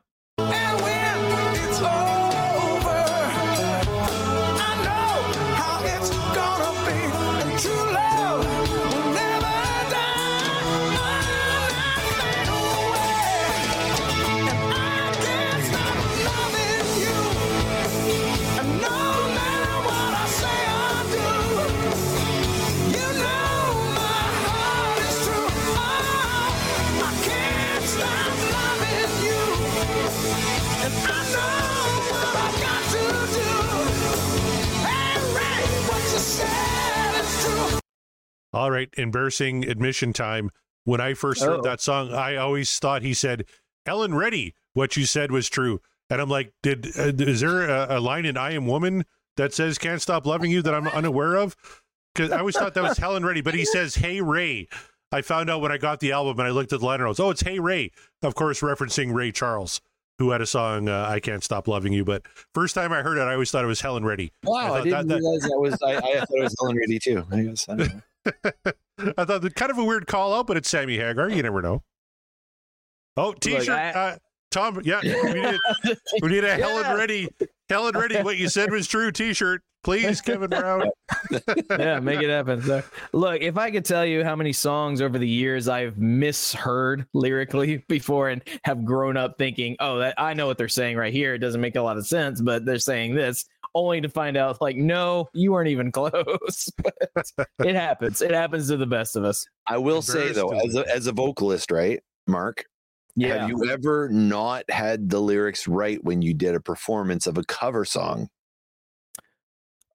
all right, embarrassing admission time. When I first heard Oh. that song, I always thought he said, "Ellen Reddy, what you said was true." And I'm like, "Did uh, is there a, a line in I Am Woman that says "Can't Stop Loving You" that I'm unaware of?" Because I always thought that was Helen Reddy, but he (laughs) says "Hey Ray." I found out when I got the album and I looked at the liner notes. Oh, it's "Hey Ray," of course, referencing Ray Charles, who had a song uh, "I Can't Stop Loving You." But first time I heard it, I always thought it was Helen Reddy. Wow, I I, didn't that- that- realize that was. I, I thought it was Helen Reddy too. I guess. I don't know. I thought kind of a weird call out, but it's Sammy Hagar. You never know. Oh, t-shirt. I- uh, Tom, yeah, we need, we need a (laughs) Helen Yeah. Reddy. Helen Reddy, what you said was true. T-shirt, please, Kevin Brown. (laughs) yeah, make it happen. So, look, if I could tell you how many songs over the years I've misheard lyrically (laughs) before and have grown up thinking, "Oh, that I know what they're saying right here. It doesn't make a lot of sense, but they're saying this," only to find out, like, no, you weren't even (laughs) close. But it happens. It happens to the best of us. I will say though, as a, as a vocalist, right, Mark, Yeah. have you ever not had the lyrics right when you did a performance of a cover song,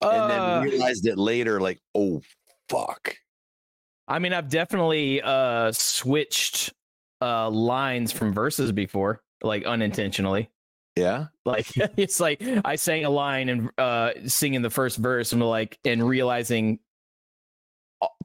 and Uh, then realized it later, like, oh fuck, I mean, I've definitely uh switched uh lines from verses before, like unintentionally. yeah, Like (laughs) it's like I sang a line and uh singing the first verse and like and realizing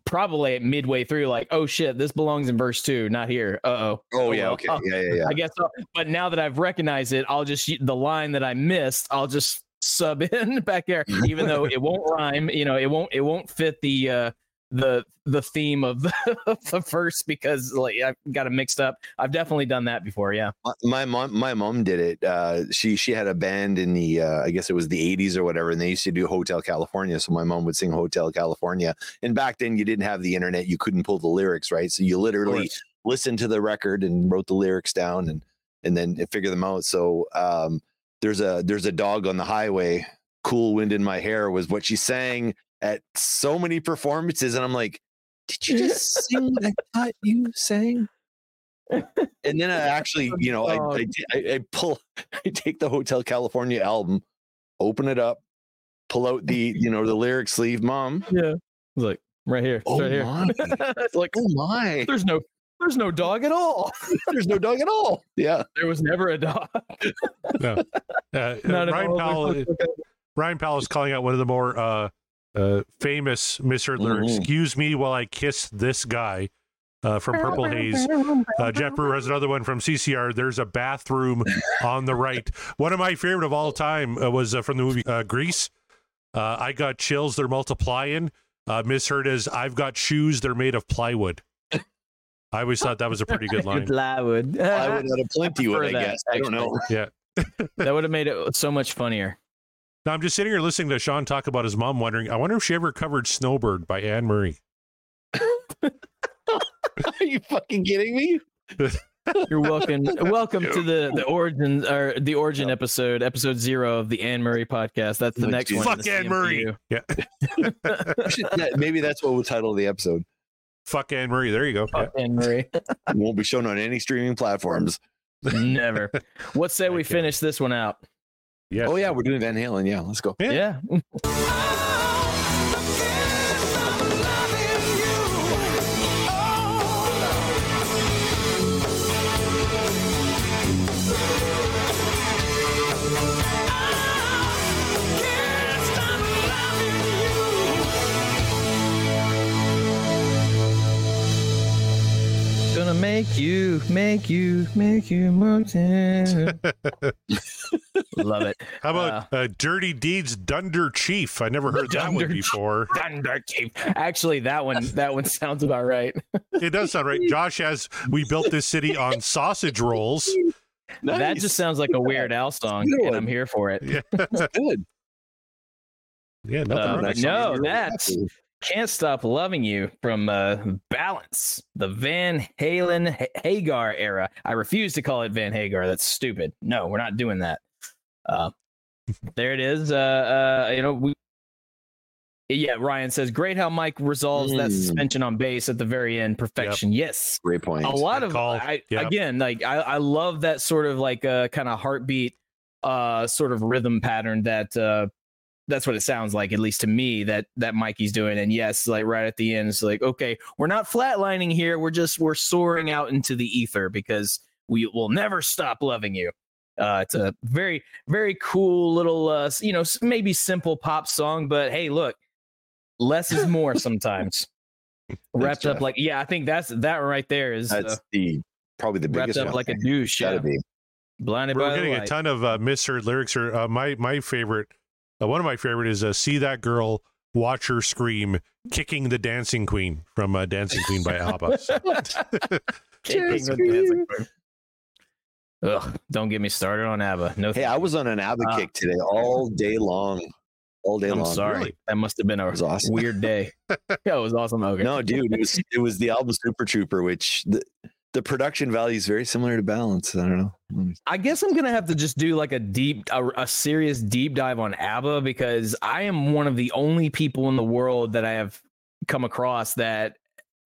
probably midway through, like, oh shit, this belongs in verse two, not here. Uh oh. oh yeah, okay, yeah, yeah, yeah. I guess so. But now that I've recognized it, I'll just the line that I missed, I'll just sub (laughs) in back there, even though it won't rhyme. You know, it won't it won't fit the uh the the theme of the, (laughs) of the verse because like I've got it mixed up. I've definitely done that before. Yeah. My- my mom my mom did it uh she she had a band in the uh i guess it was the 80s or whatever and they used to do hotel california so my mom would sing hotel california and back then you didn't have the internet you couldn't pull the lyrics right so you literally listened to the record and wrote the lyrics down and and then figure them out so um there's a there's a dog on the highway. Cool wind in my hair was what she sang at so many performances, and I'm like, did you just (laughs) sing what I thought you sang? And then I actually, (laughs) you know, I, I, I, I pull, (laughs) I take the Hotel California album, open it up, pull out the, you know, the lyric sleeve, mom. Yeah. Look, right here. It's Oh right here. my. it's like Oh my, there's no there's no dog at all. there's no dog at all. Yeah. There was never a dog. Uh, Not at Ryan all. Powell, Ryan Powell is calling out one of the more uh, uh, famous misheard lyrics. Mhm. Excuse me while I kiss this guy uh, from Purple Haze. Uh, Jeff Brewer has another one from CCR. There's a bathroom (laughs) on the right. One of my favorite of all time uh, was uh, from the movie uh, Grease. Uh, I got chills. They're multiplying. Uh, misheard as I've got shoes. They're made of plywood. I always thought that was a pretty good (laughs) line. Plywood. I would have plenty would, prefer I that, guess. I don't know. Yeah. (laughs) that would have made it so much funnier. Now I'm just sitting here listening to Sean talk about his mom, wondering. I wonder if she ever covered "Snowbird" by Anne Murray. Are you fucking kidding me? (laughs) You're welcome. welcome to the the origin or the origin episode, episode zero of the Anne Murray podcast. That's the Oh, next geez. one. Fuck Anne Murray. Yeah. (laughs) Yeah, maybe that's what we'll title the episode. Fuck Anne Murray. There you go. Yeah. Anne Murray. (laughs) Won't be shown on any streaming platforms. Never. What say we Okay. finish this one out? Yes. Oh yeah, we're doing Van Halen. Yeah, let's go. Yeah. Yeah. (laughs) make you, make you, make you more than- Love it. How about uh, Dirty Deeds Dunder Chief? I never heard that one before. Thunder Chief. Actually, that one, that one sounds about right. It does sound right. Josh has we built this city on sausage rolls. That just sounds like a Weird Al song, and one. I'm here for it. Yeah, (laughs) good. yeah, nothing Uh, wrong. no, song. that's Can't Stop Loving You from uh, Balance, the Van Halen Ha- Hagar era. I refuse to call it Van Hagar. That's stupid. No, we're not doing that. Uh, there it is. Uh, uh, you know, we. Yeah, Ryan says, great how Mike resolves that Mm. suspension on base at the very end. Perfection. Yes. great point. a lot Good of call. I, Yep. again like I, I love that sort of like uh kind of heartbeat uh sort of rhythm pattern that uh that's what it sounds like at least to me that that mikey's doing and yes like right at the end it's like okay we're not flatlining here we're just we're soaring out into the ether because we will never stop loving you uh it's a very very cool little uh you know maybe simple pop song but hey look less is (laughs) more sometimes wrapped up like yeah i think that's that right there is uh, the probably the wrapped biggest up one. like a douche. Gotta Yeah. be. Blinded We're by the getting a ton of uh, misheard lyrics. Or uh, my my favorite, uh, one of my favorite is uh, "See That Girl, Watch Her Scream, Kicking the Dancing Queen" from uh, "Dancing Queen" by ABBA. (laughs) So- Kicking the dancing queen. Ugh, don't get me started on ABBA. No, Hey, I was on an ABBA Uh, kick today, all day long, all day I'm long. sorry. Really? That must have been a awesome. weird day. (laughs) yeah, it was awesome. Okay. No, dude, it was it was the album Super Trooper, which the the production value is very similar to Balance. I don't know. Me- I guess I'm gonna have to just do like a deep, a, a serious deep dive on ABBA because I am one of the only people in the world that I have come across that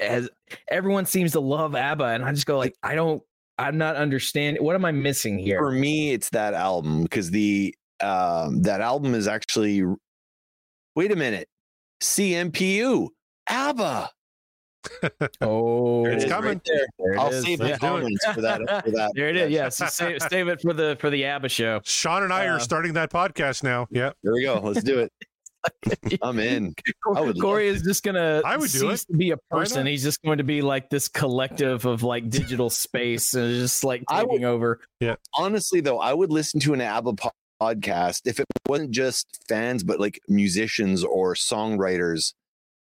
has. Everyone seems to love ABBA, and I just go like, I don't. I'm not understanding. What am I missing here? For me, it's that album because the um that album is actually. Wait a minute, CMPU, ABBA. Oh, It's coming. right there. There it I'll is. save Yeah. the comments for that. For that. (laughs) There it is. Yes, save, save it for the for the ABBA show. Sean and I Uh, are starting that podcast now. Yeah, There we go. Let's do it. (laughs) I'm in. I would Corey is just gonna I would do cease to be a person. He's just going to be like this collective of like digital space and just like I would- taking over. Yeah. Honestly though i would listen to an abba po- podcast if it wasn't just fans but like musicians or songwriters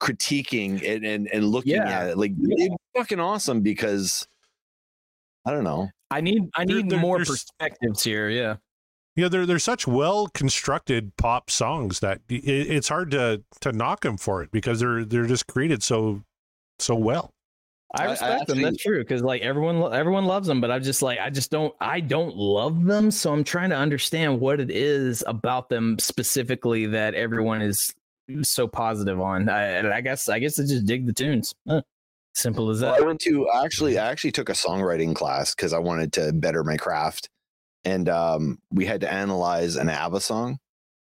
critiquing it and, and looking Yeah. at it like Yeah. it's fucking awesome because i don't know I need I need there- more perspectives here. Yeah. Yeah, they're they're such well constructed pop songs that it, it's hard to to knock them for it because they're they're just created so so well. I I- I respect them. actually- That's true because like everyone, lo- everyone loves them, but I'm just like I just don't, I don't love them. So I'm trying to understand what it is about them specifically that everyone is so positive on. I, I guess, I guess I just dig the tunes. Huh. Simple as Well, that. I went to actually I actually took a songwriting class because I wanted to better my craft. And um, we had to analyze an ABBA song.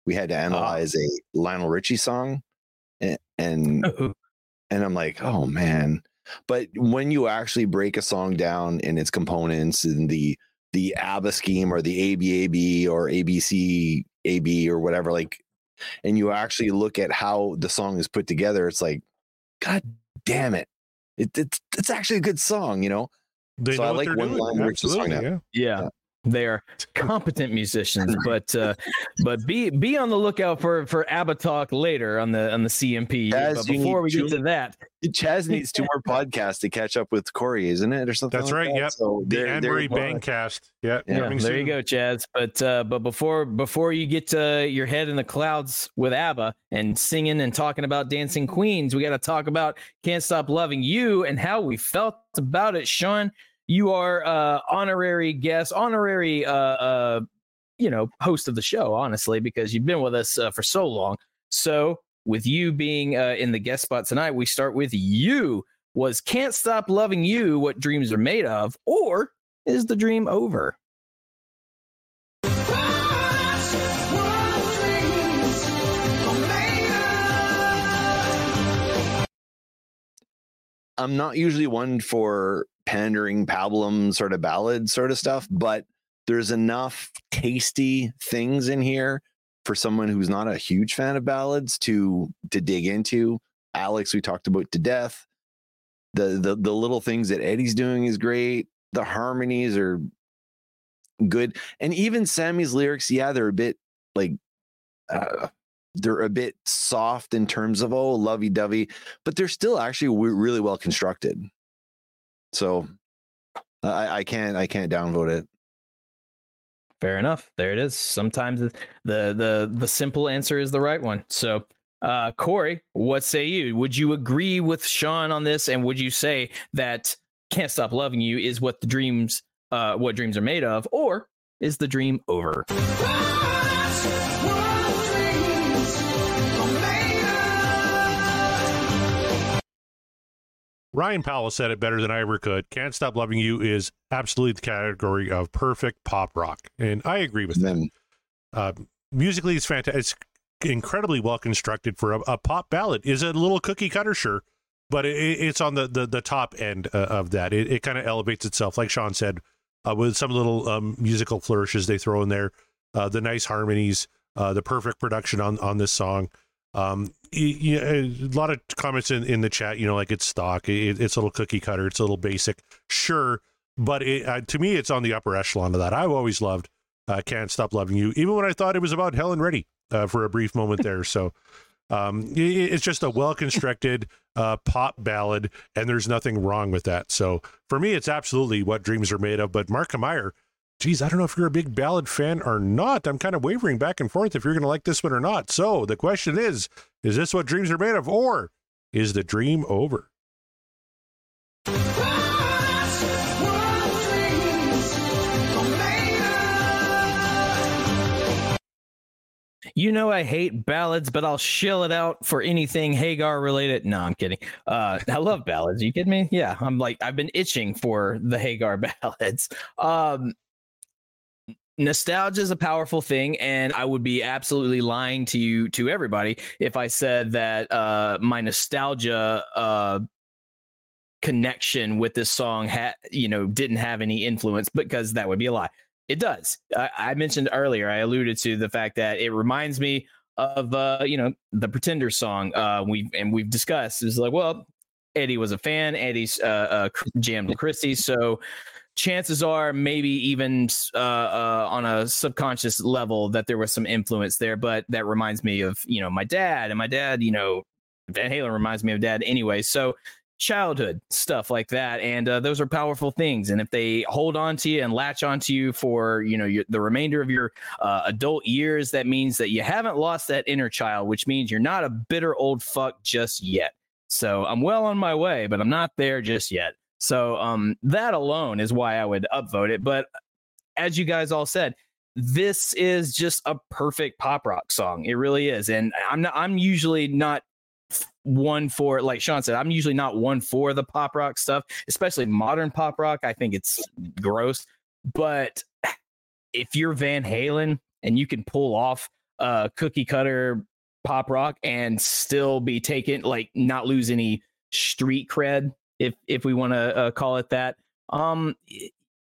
We had to analyze a Lionel Richie song. And and, and I'm like, oh man. But when you actually break a song down in its components and the the ABBA scheme or the ABAB or ABC AB or whatever, like, and you actually look at how the song is put together, it's like, God damn it. It, it's it's actually a good song, you know. They So know I what like they're one doing. line Richie song Absolutely, now. yeah. Yeah. They are competent musicians, (laughs) but uh, but be be on the lookout for for ABBA talk later on the on the CMP. Yes, but before we need get to- to that, Chaz needs two more (laughs) podcasts to catch up with Corey, isn't it, or something? That's like right, that? yep. So The they're- Anne they're- Marie Bangcast. Yeah, Yeah, yeah, coming there you go, Chaz. But uh, but before before you get uh, your head in the clouds with ABBA and singing and talking about Dancing Queens, we got to talk about Can't Stop Loving You and how we felt about it. Sean, you are uh, honorary guest, honorary uh, uh, you know host of the show, honestly, because you've been with us uh, for so long. So with you being uh, in the guest spot tonight, we start with you. Was Can't Stop Loving You what dreams are made of, or is the dream over? I'm not usually one for pandering pablum sort of ballad sort of stuff, but there's enough tasty things in here for someone who's not a huge fan of ballads to to dig into. Alex, we talked about to death. The the the little things that Eddie's doing is great. The harmonies are good, and even Sammy's lyrics, yeah, they're a bit like uh, they're a bit soft in terms of oh lovey dovey, but they're still actually really well constructed. So I, I can't I can't downvote it. Fair enough. There it is. Sometimes the the the, the simple answer is the right one. So, uh, Corey, what say you? Would you agree with Sean on this? And would you say that "Can't Stop Loving You" is what the dreams, uh, what dreams are made of, or is the dream over? Ryan Powell said it better than I ever could. Can't Stop Loving You is absolutely the category of perfect pop rock. And I agree with And that. Uh, musically, it's fantastic. It's incredibly well constructed for a, a pop ballad. Is a little cookie cutter? Sure. But it, it's on the, the, the top end uh, of that. It, it kind of elevates itself, like Sean said, uh, with some little um, musical flourishes they throw in there, uh, the nice harmonies, uh, the perfect production on, on this song. Um, y- y- a lot of comments in, in the chat, you know, like it's stock, it, it's a little cookie cutter, it's a little basic, sure, but it, uh, to me, it's on the upper echelon of that. I've always loved uh, "Can't Stop Loving You," even when I thought it was about Helen Reddy uh, for a brief moment there. So, um, i- i- it's just a well constructed uh, pop ballad, and there's nothing wrong with that. So, for me, it's absolutely what dreams are made of. But Mark Meyer, geez, I don't know if you're a big ballad fan or not. I'm kind of wavering back and forth if you're going to like this one or not. So, the question is: Is this what dreams are made of, or is the dream over? You know I hate ballads, but I'll shill it out for anything Hagar related. No, I'm kidding. Uh, I love ballads. you kidding me? Yeah, I'm like I've been itching for the Hagar (laughs) ballads. Um, nostalgia is a powerful thing, and I would be absolutely lying to you to everybody if I said that uh, my nostalgia uh, connection with this song had you know didn't have any influence because that would be a lie. It does. I, I mentioned earlier. I alluded to the fact that it reminds me of uh, you know the Pretender song. Uh, we and we've discussed. It's like, well, Eddie was a fan. Eddie's uh, uh, jammed Chrissie, so chances are maybe even uh, uh, on a subconscious level that there was some influence there. But that reminds me of you know my dad, and my dad, you know, Van Halen reminds me of dad anyway. So childhood stuff like that and uh, those are powerful things and if they hold on to you and latch onto you for you know your, the remainder of your uh, adult years that means that you haven't lost that inner child which means you're not a bitter old fuck just yet So I'm well on my way, but I'm not there just yet. So um, that alone is why I would upvote it. But as you guys all said, this is just a perfect pop rock song. It really is. And I'm not I'm usually not one for like Sean said, I'm usually not one for the pop rock stuff, especially modern pop rock. I think it's gross. But if you're Van Halen and you can pull off uh cookie cutter pop rock and still be taken like not lose any street cred if if we want to uh, call it that. Um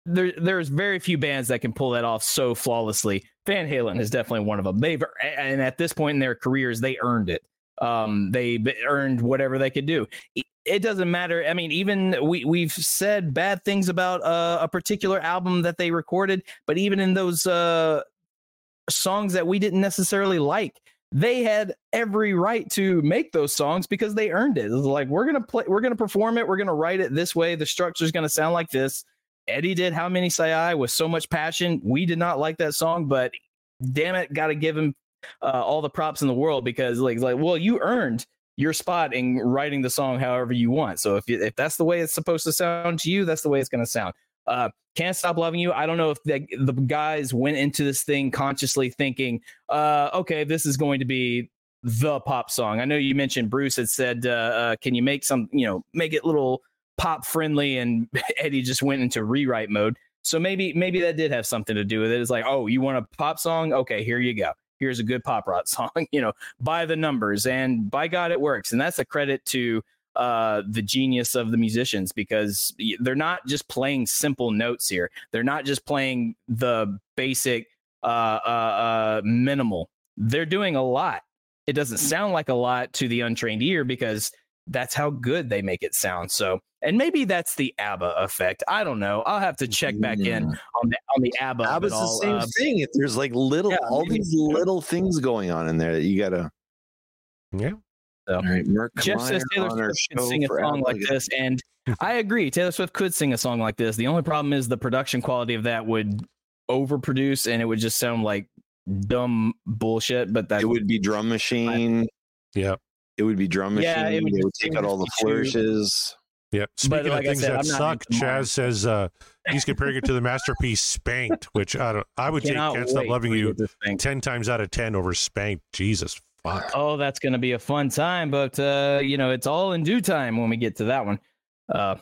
there there's very few bands that can pull that off so flawlessly. Van halen is definitely one of them they've and at this point in their careers they earned it. Um they earned whatever they could do. It, doesn't matter i mean even we we've said bad things about uh, a particular album that they recorded but even in those uh songs that we didn't necessarily like they had every right to make those songs because they earned it. It was like we're gonna play, we're gonna perform it, we're gonna write it this way. The structure's gonna sound like this. Eddie did "How Many Say I" with so much passion. We did not like that song, but damn it, got to give him uh, all the props in the world because like like well, you earned your spot in writing the song however you want. So if if that's the way it's supposed to sound to you, that's the way it's gonna sound. Uh, can't stop loving you. I don't know if the, the guys went into this thing consciously thinking, uh, okay, this is going to be the pop song. I know you mentioned Bruce had said, uh, uh, can you make some, you know, make it little pop friendly, and (laughs) Eddie just went into rewrite mode. So maybe maybe that did have something to do with it. It's like, oh, you want a pop song? Okay, here you go. Here's a good pop rock (laughs) song. you know, by the numbers, and by God, it works. And that's a credit to uh, the genius of the musicians because they're not just playing simple notes here. They're not just playing the basic uh, uh, uh, minimal. They're doing a lot. It doesn't sound like a lot to the untrained ear because that's how good they make it sound. So, and maybe that's the ABBA effect. I don't know. I'll have to check back in on the on the ABBA. ABBA's it the same Uh, thing. If there's like little, Yeah, all maybe. these little things going on in there that you gotta. Yeah. So. All right, Merc, Jeff on says Taylor Swift can sing a song like this, and I agree. Taylor Swift could sing a song like this. The only problem is the production quality of that would overproduce, and it would just sound like dumb bullshit. But that It would be drum machine. Yeah. It would be drum machine. Yeah, it would they would take out all the just be too- flourishes. Yeah. Speaking like of things said, that suck. Chaz says uh, he's comparing it to the masterpiece Spanked, which I don't. I would (laughs) take Can't Stop Loving You get this thing. ten times out of ten over Spanked. Jesus fuck. Oh, that's going to be a fun time, but uh, you know, it's all in due time when we get to that one. Uh,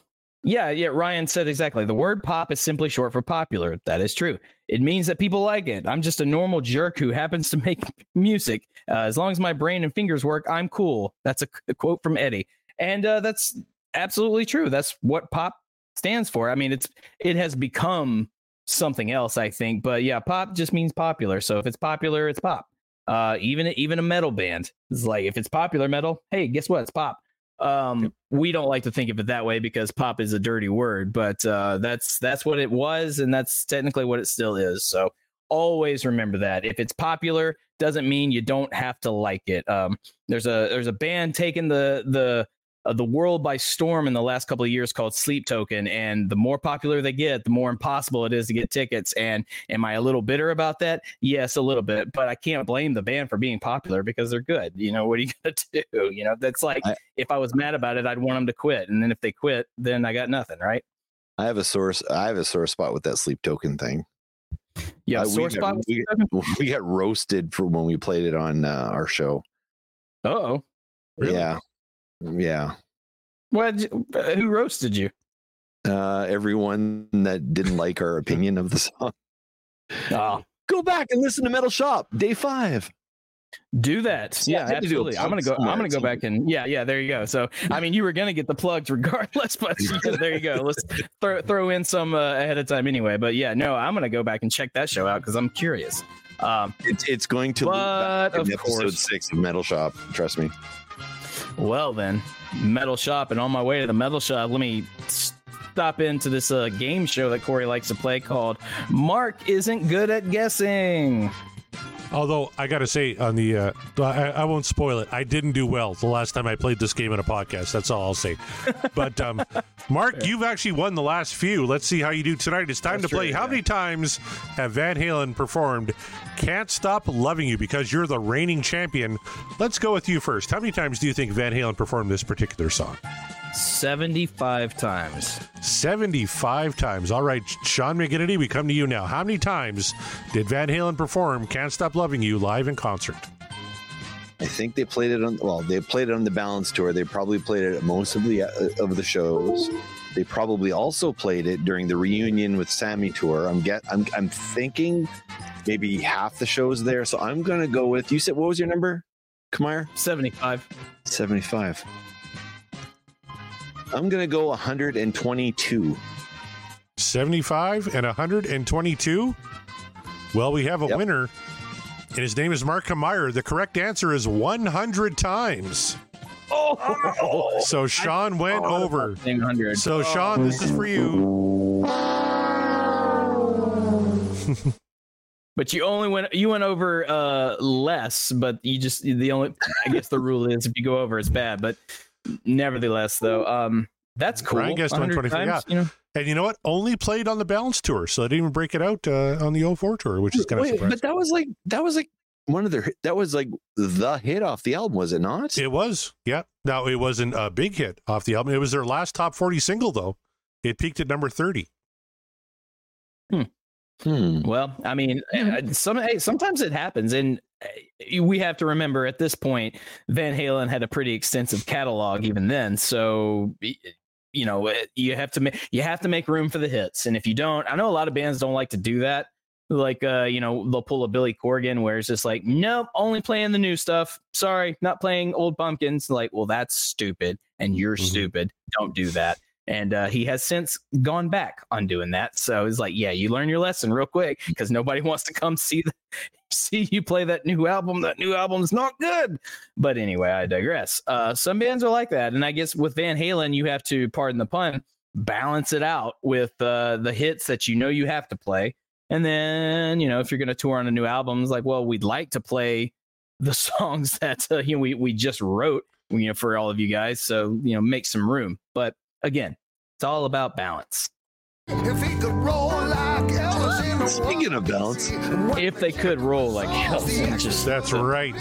yeah, yeah. Ryan said exactly. The word "pop" is simply short for popular. That is true. It means that people like it. I'm just a normal jerk who happens to (laughs) make music. Uh, as long as my brain and fingers work, I'm cool. That's a, a quote from Eddie, and uh, that's absolutely true. That's what pop stands for. I mean, it's it has become something else, I think. But yeah, pop just means popular. So if it's popular, it's pop uh even even a metal band is like if it's popular metal hey guess what? It's pop. Um we don't like to think of it that way because pop is a dirty word but uh that's that's what it was and that's technically what it still is so always remember that. If it's popular doesn't mean you don't have to like it. Um there's a there's a band taking the the uh, the world by storm in the last couple of years called Sleep Token, and the more popular they get, the more impossible it is to get tickets. And am I a little bitter about that? Yes, a little bit, but I can't blame the band for being popular because they're good. You know, what are you (laughs) gonna do? You know, that's like I- if I was mad about it, I'd want them to quit, and then if they quit, then I got nothing, right? I have a source. I have a sore spot with that sleep token thing. Yeah, Uh, we sore got- spot. we (laughs) We got roasted for when we played it on uh, our show. Oh, Really? Yeah, yeah. what? Who roasted you? Uh, everyone that didn't like our opinion of the song, Oh, go back and listen to Metal Shop Day Five. do that. Yeah, Yeah, I had to do a absolutely. I'm gonna go. I'm gonna go back and yeah, yeah. There you go. So I mean, you were gonna get the plugs regardless, (laughs) but (laughs) (laughs) there you go. Let's throw throw in some uh, ahead of time anyway. But yeah, no, I'm gonna go back and check that show out because I'm curious. Um, It's it's going to but of in episode course, six of Metal Shop. Trust me. Well then, metal shop, and on my way to the metal shop, let me stop into this uh, game show that Corey likes to play called Mark isn't good at guessing. Although I got to say, on the uh, I, I won't spoil it. I didn't do well the last time I played this game in a podcast. That's all I'll say. But um, (laughs) Mark, you've actually won the last few. Let's see how you do tonight. It's time That's to play. true, how yeah. many times have Van Halen performed "Can't Stop Loving You" because you're the reigning champion? Let's go with you first. How many times do you think Van Halen performed this particular song? 75 times. 75 times. All right, Sean McGinnity, we come to you now. How many times did Van Halen perform Can't Stop Loving You live in concert? I think they played it on. Well, they played it on the Balance tour. They probably played it at most of the uh, of the shows. They probably also played it during the reunion with Sammy tour. I'm get. I'm. I'm thinking maybe half the shows there. So I'm gonna go with. You said what was your number, Kamar? 75. 75. I'm gonna go 122. 75 and 122? Well, we have a Yep. winner, and his name is Mark Meyer. The correct answer is 100 times. Oh, So Sean went over. 100. So, Sean, this is for you. (laughs) But you only went you went over uh less, but you just the only I guess the rule is if you go over it's bad, but nevertheless though, um that's cool. Ryan guessed 100 123, times, you know. And you know what? Only played on the Balance Tour, so they didn't even break it out uh, on the 04 tour, which is kind of surprising. but that was like that was like one of their that was like the hit off the album, was it not? It was, yeah. Now, it wasn't a big hit off the album. It was their last top 40 single, though. It peaked at number 30. Hmm. Well, I mean, uh, some hey, sometimes it happens, and we have to remember at this point, Van Halen had a pretty extensive catalog even then. So, you know, you have to make you have to make room for the hits, and if you don't, I know a lot of bands don't like to do that. Like, uh, you know, they'll pull a Billy Corgan where it's just like, nope, only playing the new stuff. Sorry, not playing old pumpkins. Like, well, that's stupid, and you're Mhm. stupid. Don't do that. And uh, he has since gone back on doing that. So he's like, yeah, you learn your lesson real quick because nobody (laughs) wants to come see the, see you play that new album. That new album's not good. But anyway, I digress. Uh, some bands are like that, and I guess with Van Halen, you have to, pardon the pun, balance it out with uh, the hits that you know you have to play. And then, you know, if you're going to tour on a new album, it's like, well, we'd like to play the (laughs) songs that uh, you know we we just wrote, you know, for all of you guys. So you know, make some room. But again, it's all about balance. If he could roll like Elvis in the Speaking of balance. If they could roll like hell, just That's right.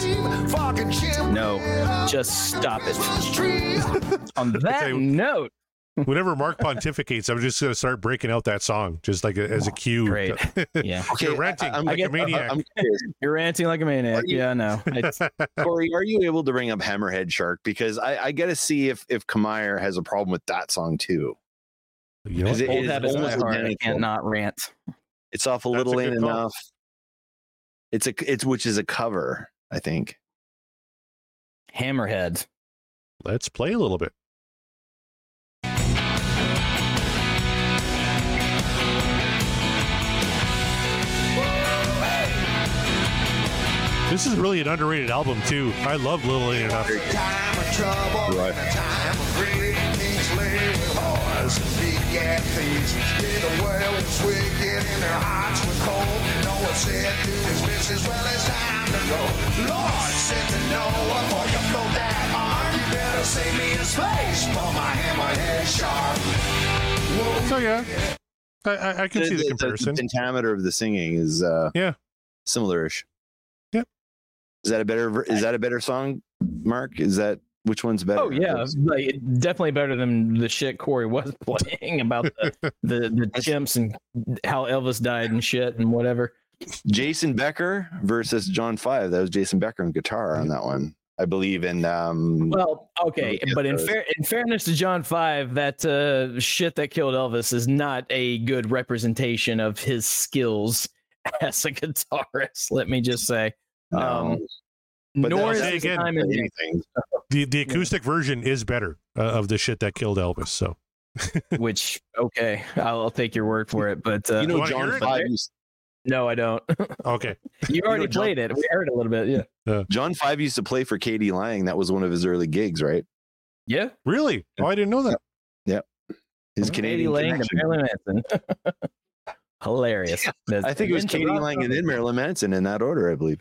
No, just stop it. (laughs) On that tell you- note, (laughs) Whenever Mark pontificates, I'm just going to start breaking out that song, just like a, as a cue. Great. (laughs) yeah, You're ranting I- I'm- like I a get- maniac. I'm curious, (laughs) you're ranting like a maniac. You- Yeah, I know. It's, Corey, are you able to bring up Hammerhead Shark? Because I, I got to see if if Kamire has a problem with that song too. you know, Is it- old is almost hard. I identical. can't not rant. It's off a That's little good ain't call. enough. It's a it's which is a cover, I think. Hammerhead. let's play a little bit. Arm, you better save me a space. For my hammerhead shark. Whoa, So yeah, I, I, I can see the comparison. The pentameter of the singing is uh Yeah. similar-ish. Is that a better is that a better song, Mark? Is that which one's better? Oh yeah, like definitely better than the shit Corey was (laughs) playing about the the, the chimps and how Elvis died and shit and whatever. Jason Becker versus John Five. That was Jason Becker on guitar on that one. I believe in um Well, okay, but in fair in fairness to John Five, that uh, shit that killed Elvis is not a good representation of his skills (laughs) as a guitarist. Let me just say. No. Um, But nor is Say his again. time in anything. The the acoustic version is better uh, of the shit that killed Elvis. So (laughs) which okay, I'll, I'll take your word for it. But uh, you know, John? Five used no, I don't. (laughs) okay, you already John- played it. We heard a little bit. Yeah. John Five used to play for k.d. lang. That was one of his early gigs, right? Yeah. really? Oh, I didn't know that. Yeah. His Katie Canadian Lang and. Marilyn Manson. (laughs) Hilarious. I think it was Into k.d. lang and then Marilyn Manson in that order, I believe.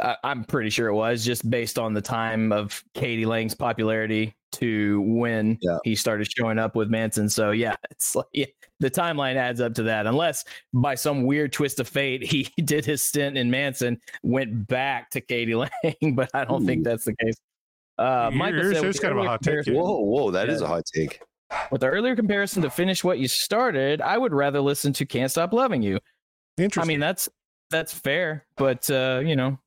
I, I'm pretty sure it was just based on the time of k.d. lang's popularity to when Yeah. he started showing up with Manson. So yeah, (laughs) it's like yeah, the timeline adds up to that. Unless by some weird twist of fate, (laughs) he did his stint in Manson, went back to Katie (laughs) Lang, but I don't think that's the case. Uh, Here- Michael here's- said here's with kind of a hot take. Whoa, whoa, that is Yeah. a hot take. With the earlier comparison to finish what you started, I would rather listen to "Can't Stop Loving You." Interesting. I mean, that's that's fair, but uh, you know,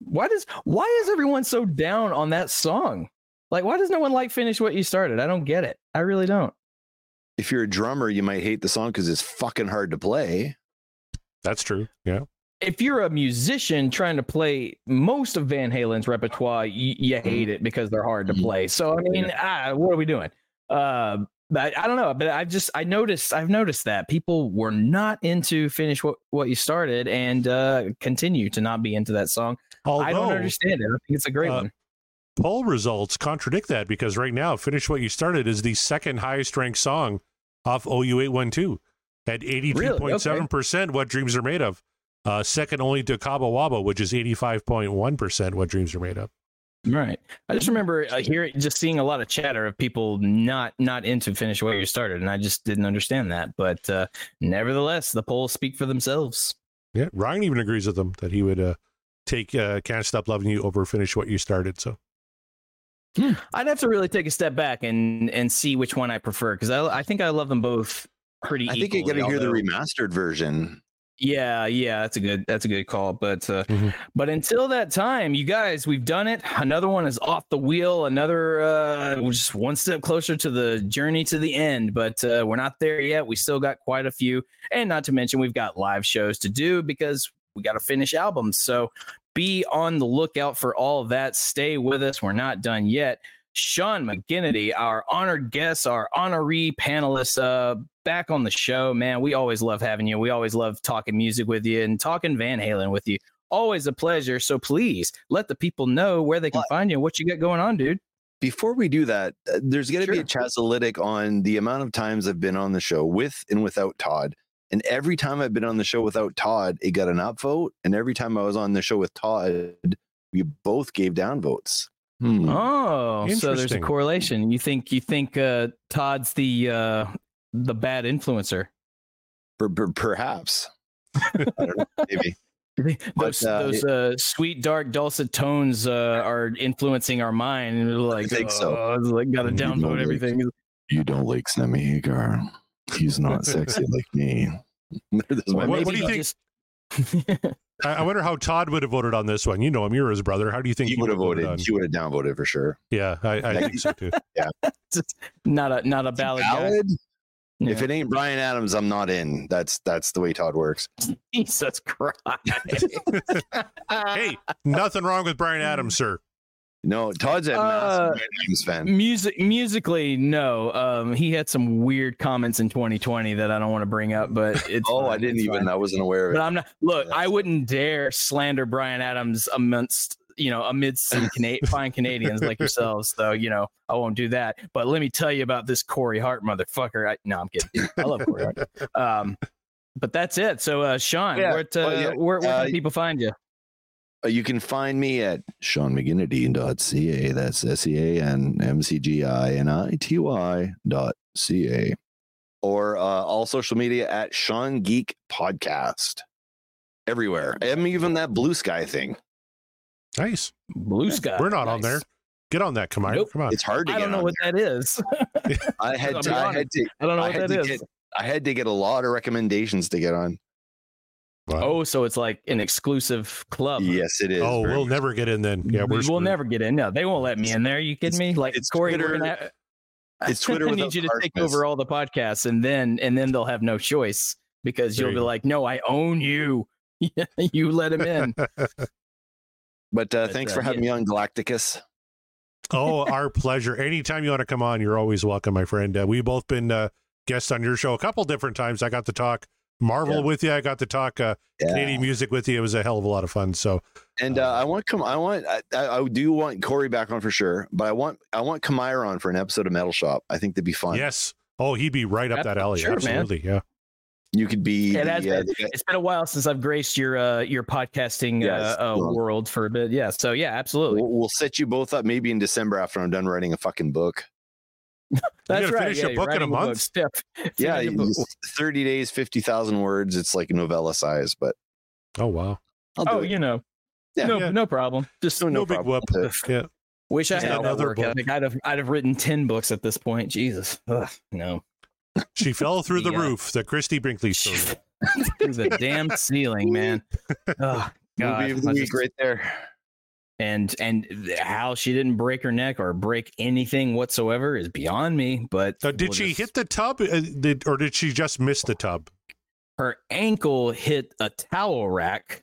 why does why is everyone so down on that song? Like, why does no one like finish what you started? I don't get it. I really don't. If you're a drummer, you might hate the song because it's fucking hard to play. that's true. Yeah. If you're a musician trying to play most of Van Halen's repertoire, you, you hate it because they're hard to Mhm. play. So I mean, ah, what are we doing? Uh, but I don't know. But I just I noticed I've noticed that people were not into finish what what you started and uh, continue to not be into that song. Although I don't understand it. I think it's a great uh, one. poll results contradict that because right now, "Finish What You Started" is the second highest ranked song off OU812 at eighty two point seven percent. What dreams are made of. Uh, second only to Cabo Wabo, which is eighty five point one percent. What dreams are made of. Right. I just remember uh, hearing, just seeing a lot of chatter of people not not into finish what you started, and I just didn't understand that. But uh, nevertheless, the polls speak for themselves. Yeah, Ryan even agrees with them that he would uh, take uh, "Can't Stop Loving You" over "Finish What You Started." So I'd have to really take a step back and and see which one I prefer because I I think I love them both pretty. I think you got to equally, hear the remastered version. Yeah, yeah, that's a good that's a good call. But uh, Mhm. but until that time, you guys, we've done it. Another one is off the wheel. Another uh, we're just one step closer to the journey to the end. But uh, we're not there yet. We still got quite a few, and not to mention we've got live shows to do because we got to finish albums. So be on the lookout for all of that. Stay with us. We're not done yet. Sean McGinnity, our honored guest, our honoree panelist, uh, back on the show, man. We always love having you. We always love talking music with you and talking Van Halen with you. Always a pleasure. So please let the people know where they can What? find you and what you got going on, dude. Before we do that, uh, there's going to be a Sure. Chazalytic on the amount of times I've been on the show with and without Todd. And every time I've been on the show without Todd, it got an upvote. And every time I was on the show with Todd, we both gave down votes. Hmm. Oh, so there's a correlation. You think you think uh, Todd's the uh, the bad influencer? Per- per- perhaps. (laughs) I don't know. Maybe. those uh, those uh, sweet, dark, dulcet tones uh, are influencing our mind, and we're like, think "Oh, it's like, gotta You know, downvote like- everything. You don't like Sammy Hagar. He's not sexy (laughs) like me. (laughs) This is my Or What- what do you think- just- (laughs) I, I wonder how Todd would have voted on this one. You know him; you're his brother. How do you think he would have voted. on? He would have downvoted for sure. Yeah, I, I think so too. Yeah, not a not a ballad guy. Ballad? If it ain't Bryan Adams, I'm not in. That's that's the way Todd works. Jesus Christ. hey, nothing wrong with Bryan Adams, sir. No, Todd's a Uh, massive Adams fan. Music musically, no. Um, he had some weird comments in 2020 that I don't want to bring up, but (laughs) it's Oh, I didn't even. fine. I wasn't aware of But it. I'm not. Look, I wouldn't dare slander Bryan Adams amidst you know amidst some (laughs) Cana- fine Canadians like yourselves. So you know I won't do that. But let me tell you about this Corey Hart motherfucker. I, no, I'm kidding. I love Corey Hart. Um, but that's it. So uh, Sean, Yeah, where, uh, well, yeah, where, where uh, can people find you? Uh, you can find me at seanmcginnity.ca. That's S E A N M C G I N I T Y dot C A. Or uh, all social media at SeanGeek Podcast. Everywhere. I'm even that blue sky thing. Nice. Blue Sky. We're not on there. Get on that, Kamai. Nope. Come on. It's hard to I get don't know on what that is. (laughs) I had to, I had to I don't know I what had that to is. get I had to get a lot of recommendations to get on. Wow. Oh, so it's like an exclusive club. Yes, it is. oh, we'll much. never get in then. Yeah, we we're will never get in. No, they won't let me in there. You kidding me? Like it's Corey, Twitter- we're gonna have, it's Twitter (laughs) I need you to take over all the podcasts, and then and then they'll have no choice because There you'll you be go. like, "No, I own you. (laughs) you let him in." (laughs) But uh, But, thanks uh, for having yeah. me on Galacticus. oh, our pleasure. Anytime you want to come on, you're always welcome, my friend. Uh, we've both been uh, guests on your show a couple different times. I got to talk Marvel Yeah. with you. I got to talk uh, Yeah. Canadian music with you. It was a hell of a lot of fun. So And uh, I want come. I want. I, I I do want Corey back on for sure. But I want. I want Kamira on for an episode of Metal Shop. I think that'd be fun. yes. Oh, he'd be right up that alley. sure, man. Absolutely. Yeah. You could be. It the, has uh, been. It's been a while since I've graced your uh, your podcasting Yeah, uh, it's uh, world for a bit. Yeah. So yeah, absolutely. we'll, we'll set you both up maybe in December after I'm done writing a fucking book. That's gotta right. finish yeah, a book in a writing month? Step. (laughs) (laughs) Yeah, finish a book. you- 30 days, 50,000 words. It's like novella size, but Oh wow. I'll Oh, it. you know. Yeah. no, Yeah. no problem. Just No, No, no big problem. whoop. Yeah. wish I had another work book. ethic. I'd have I'd have written ten books at this point. Jesus, Ugh, no, (laughs) She fell through the Yeah. roof. The Christie Brinkley story. through the damn ceiling, man. Oh, God. Movie of the week just- right there. And and how she didn't break her neck or break anything whatsoever is beyond me. But Uh, did we'll she just- hit the tub, uh, or did she just miss the tub? her ankle hit a towel rack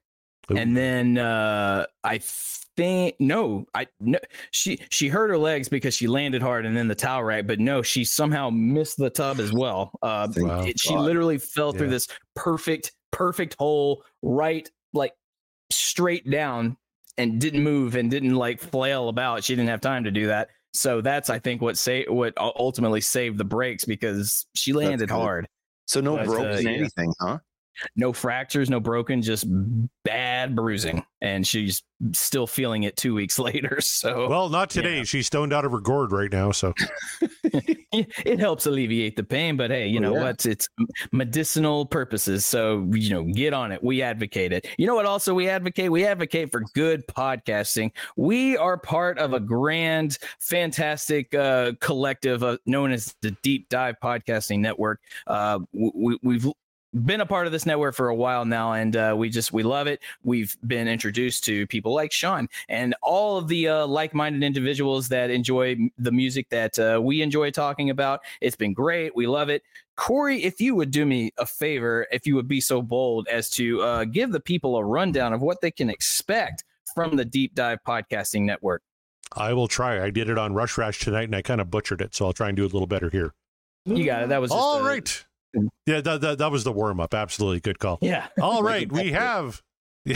Ooh. and then uh i think no i no she she hurt her legs because she landed hard and then the towel rack but no she somehow missed the tub as well uh Wow. it- she literally fell through this perfect perfect hole right like straight down and didn't move and didn't like flail about. She didn't have time to do that. So that's i think what say what ultimately saved the brakes because she landed hard. So no But, uh, anything, huh? No fractures, no broken, just bad bruising, and she's still feeling it two weeks (laughs) later. So Well, not today. Yeah. She's stoned out of her gourd right now. So (laughs) it helps alleviate the pain. But hey, you Oh, know yeah. what? It's medicinal purposes. So you know, get on it. We advocate it. You know what? Also, we advocate. We advocate for good podcasting. We are part of a grand, fantastic uh, collective uh, known as the Deep Dive Podcasting Network. Uh, we, we've been a part of this network for a while now and uh, we just we love it we've been introduced to people like sean and all of the uh, like-minded individuals that enjoy the music that uh, we enjoy talking about it's been great we love it corey if you would do me a favor if you would be so bold as to uh, give the people a rundown of what they can expect from the deep dive podcasting network I will try. I did it on Rush Rash tonight and I kind of butchered it. So I'll try and do it a little better here. you got it that was All a- right. Yeah, that, that, that was the warm up. Absolutely. Good call. yeah (laughs) All right, we have. (laughs)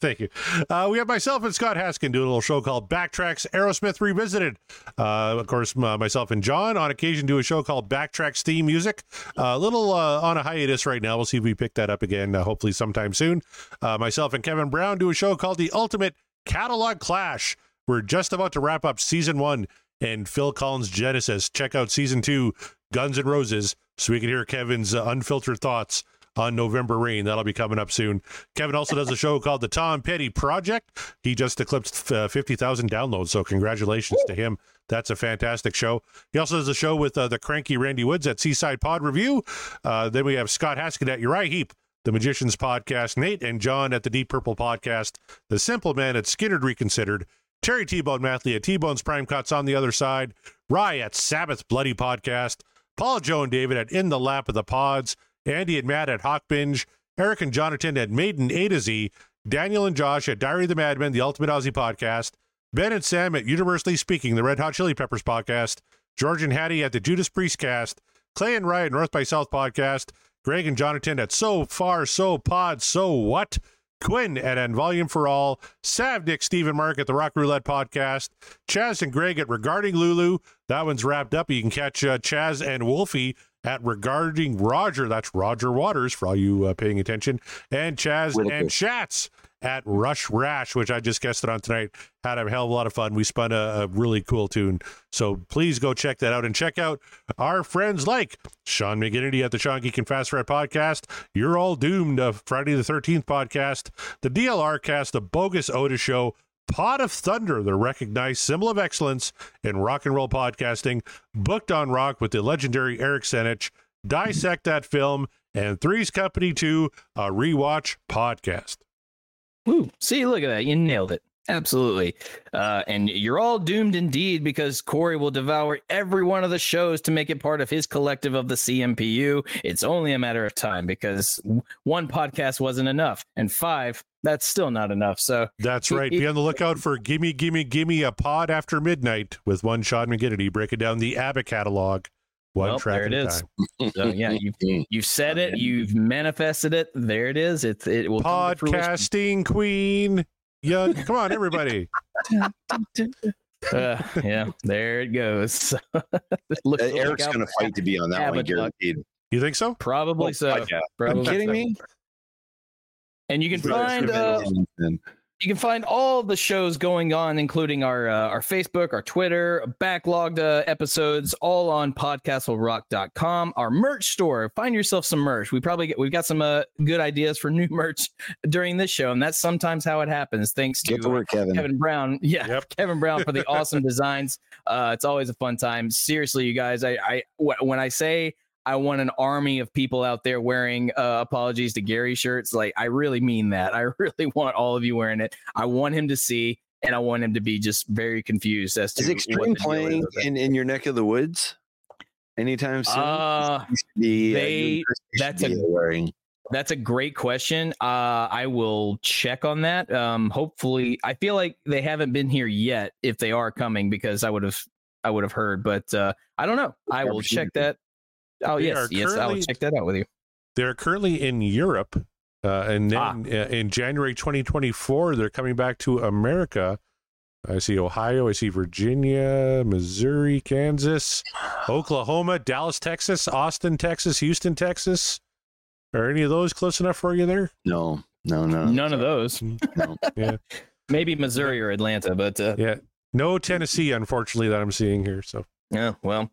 Thank you. Uh, we have myself and Scott Haskin doing a little show called Backtracks Aerosmith Revisited. Uh, of course, m- myself and John on occasion do a show called Backtracks Theme Music. Uh, a little uh, on a hiatus right now. We'll see if we pick that up again, uh, hopefully sometime soon. Uh, myself and Kevin Brown do a show called The Ultimate Catalog Clash. We're just about to wrap up season one and Phil Collins Genesis. Check out season two, Guns and Roses, so we can hear Kevin's uh, unfiltered thoughts on November Rain. That'll be coming up soon. Kevin also does a show called The Tom Petty Project. He just eclipsed uh, 50,000 downloads, so congratulations to him. That's a fantastic show. He also does a show with uh, the cranky Randy Woods at Seaside Pod Review. Uh, then we have Scott Haskett at Uriah Heep, the Magicians Podcast, Nate and John at the Deep Purple Podcast, The Simple Man at Skynyrd Reconsidered, Terry T-Bone Mathley at T-Bone's Prime Cuts on the other side, Rye at Sabbath Bloody Podcast, Paul, Joe, and David at In the Lap of the Pods, Andy and Matt at Hawk Binge, Eric and Jonathan at Maiden A to Z, Daniel and Josh at Diary of the Madman, the Ultimate Aussie Podcast, Ben and Sam at Universally Speaking, the Red Hot Chili Peppers Podcast, George and Hattie at the Judas Priest Cast, Clay and Ryan North by South Podcast, Greg and Jonathan at So Far So Pod So What, Quinn at End Volume for All, Sav, Nick, Steve, and Mark at the Rock Roulette Podcast, Chaz and Greg at Regarding Lulu. That one's wrapped up. You can catch uh, Chaz and Wolfie at Regarding Roger. That's Roger Waters for all you uh, paying attention. And Chaz Whitaker. and Shats at Rush Rash, which I just guested on tonight. Had a hell of a lot of fun. We spun a, a really cool tune. So please go check that out and check out our friends like Sean McGinnity at the SeanGeek and FastFret podcast. You're All Doomed, uh, Friday the 13th podcast, the DLR cast, the Bogus Otis Show, Pod of Thunder, the recognized symbol of excellence in rock and roll podcasting, booked on rock with the legendary Eric Senich, Dissect That Film, and Three's Company 2, a rewatch podcast. Ooh, see, look at that. You nailed it. Absolutely. Uh, and you're all doomed indeed because Corey will devour every one of the shows to make it part of his collective of the CMPU. It's only a matter of time because one podcast wasn't enough, and five, that's still not enough. So, That's right. Be on the lookout for Gimme, Gimme, Gimme a Pod After Midnight with one Sean McGinnity breaking down the ABBA catalog. One Well, track there at it a is. time. so yeah, you've, (laughs) you've said it, you've manifested it. There it is. It's it will come to fruition. Podcasting Queen. Yeah, come on, everybody. Uh, yeah, there it goes. (laughs) Look- Uh, Eric's out going to for fight to be on that one, Abbott guaranteed. You think so? Probably Oh, so. yeah. Are you kidding so. me? And you can find Smith uh, and Hamilton. You can find all the shows going on, including our uh, our Facebook, our Twitter, backlogged uh, episodes, all on podcastwillrock.com. Our merch store. Find yourself some merch. We probably get, we've got some uh, good ideas for new (laughs) merch during this show, and that's sometimes how it happens. Thanks to Get to work, Kevin. Kevin Brown. (laughs) Yeah, Yep. Kevin Brown for the (laughs) awesome designs. Uh, it's always a fun time. Seriously, you guys, I, I when I say I want an army of people out there wearing uh, apologies to Gary shirts, like I really mean that. I (laughs) really want all of you wearing it. I want him to see, and I want him to be just very confused as to Is Extreme is playing in, in your neck of the woods anytime soon? Uh, the, they- and Chris should that's a- wearing. That's a great question. Uh, I will check on that. Um, hopefully, I feel like they haven't been here yet. If they are coming, because I would have, I would have heard. But uh, I don't know. I will check that. Oh They yes, yes, I will check that out with you. They're currently in Europe, uh, and then Ah. uh, in January 2024, they're coming back to America. I see Ohio, I see Virginia, Missouri, Kansas, (gasps) Oklahoma, Dallas, Texas, Austin, Texas, Houston, Texas. Are any of those close enough for you there? No, no, no. None of those. (laughs) no. Yeah, (laughs) Maybe Missouri or Atlanta, but uh, yeah. No Tennessee, unfortunately, that I'm seeing here. So yeah. Well,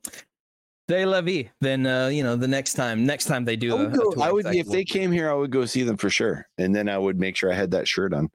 they la vie. Then uh, you know the next time, next time they do, I a, would, a go, tour, I would if they came here, I would go see them for sure, and then I would make sure I had that shirt on.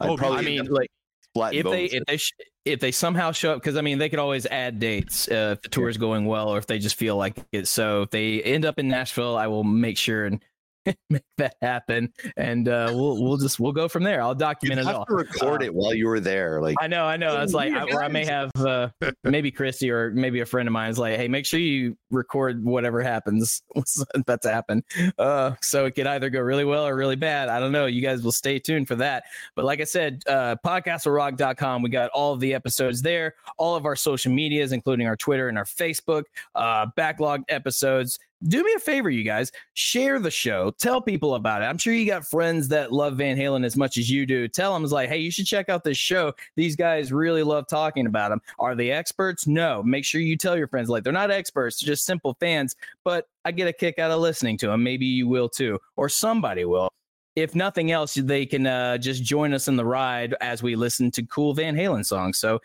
I'd Oh, probably I mean, like flat if they if they sh- if they somehow show up because I mean they could always add dates uh, if the tour is going well or if they just feel like it. So if they end up in Nashville, I will make sure and (laughs) make that happen, and uh, we'll we'll just we'll go from there. I'll document it have all. to record Uh, it while you were there. Like I know, I know. I was like, I, or I may have uh, maybe Christy or maybe a friend of mine is like, hey, make sure you record whatever happens, (laughs) about to happen. Uh, so it could either go really well or really bad. I don't know. You guys will stay tuned for that. But like I said, uh, podcastwillrock.com, we got all of the episodes there, all of our social medias, including our Twitter and our Facebook, uh, backlogged episodes. Do me a favor, you guys, share the show, tell people about it. I'm sure you got friends that love Van Halen as much as you do. Tell them, like, hey, you should check out this show. These guys really love talking about them. Are they experts? No. Make sure you tell your friends, like, they're not experts, they're just simple fans, but I get a kick out of listening to them. Maybe you will too, or somebody will. If nothing else, they can uh, just join us in the ride as we listen to cool Van Halen songs. So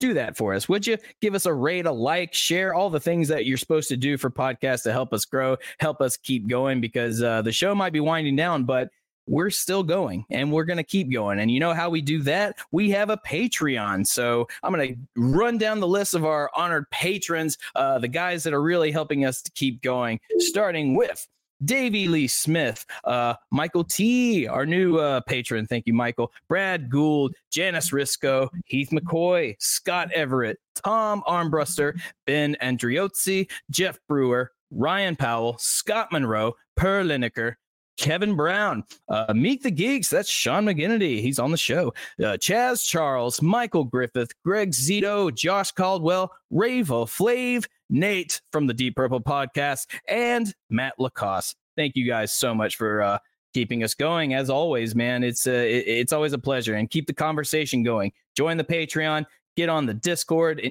do that for us. Would you give us a rate, a like, share all the things that you're supposed to do for podcasts to help us grow, help us keep going? Because uh, the show might be winding down, but we're still going and we're going to keep going. And you know how we do that? We have a Patreon. So I'm going to run down the list of our honored patrons, uh, the guys that are really helping us to keep going, starting with Davey Lee Smith, uh, Michael T, our new uh, patron. Thank you, Michael. Brad Gould, Janice Risco, Heath McCoy, Scott Everett, Tom Armbruster, Ben Andriozzi, Jeff Brewer, Ryan Powell, Scott Monroe, Per Lineker, Kevin Brown, uh, Meet the Geeks. That's Sean McGinnity. He's on the show. Uh, Chaz Charles, Michael Griffith, Greg Zito, Josh Caldwell, Ravo Flav, Nate from the Deep Purple podcast, and Matt Lacoste. Thank you guys so much for uh, keeping us going. As always, man, it's uh, it- it's always a pleasure. And keep the conversation going. Join the Patreon. Get on the Discord.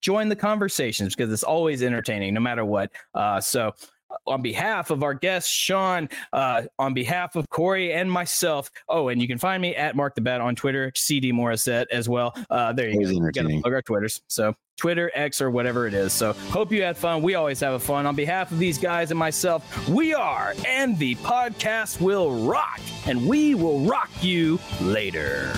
join the conversations because it's always entertaining, no matter what. Uh, so. On behalf of our guest Sean, uh, on behalf of Corey and myself, oh, and you can find me at Mark the Bat on Twitter, CD Morissette as well. Uh, there you Always go. Gotta plug our Twitters. So Twitter, X, or whatever it is. So hope you had fun. We always have a fun. On behalf of these guys and myself, we are, and the podcast will rock, and we will rock you later.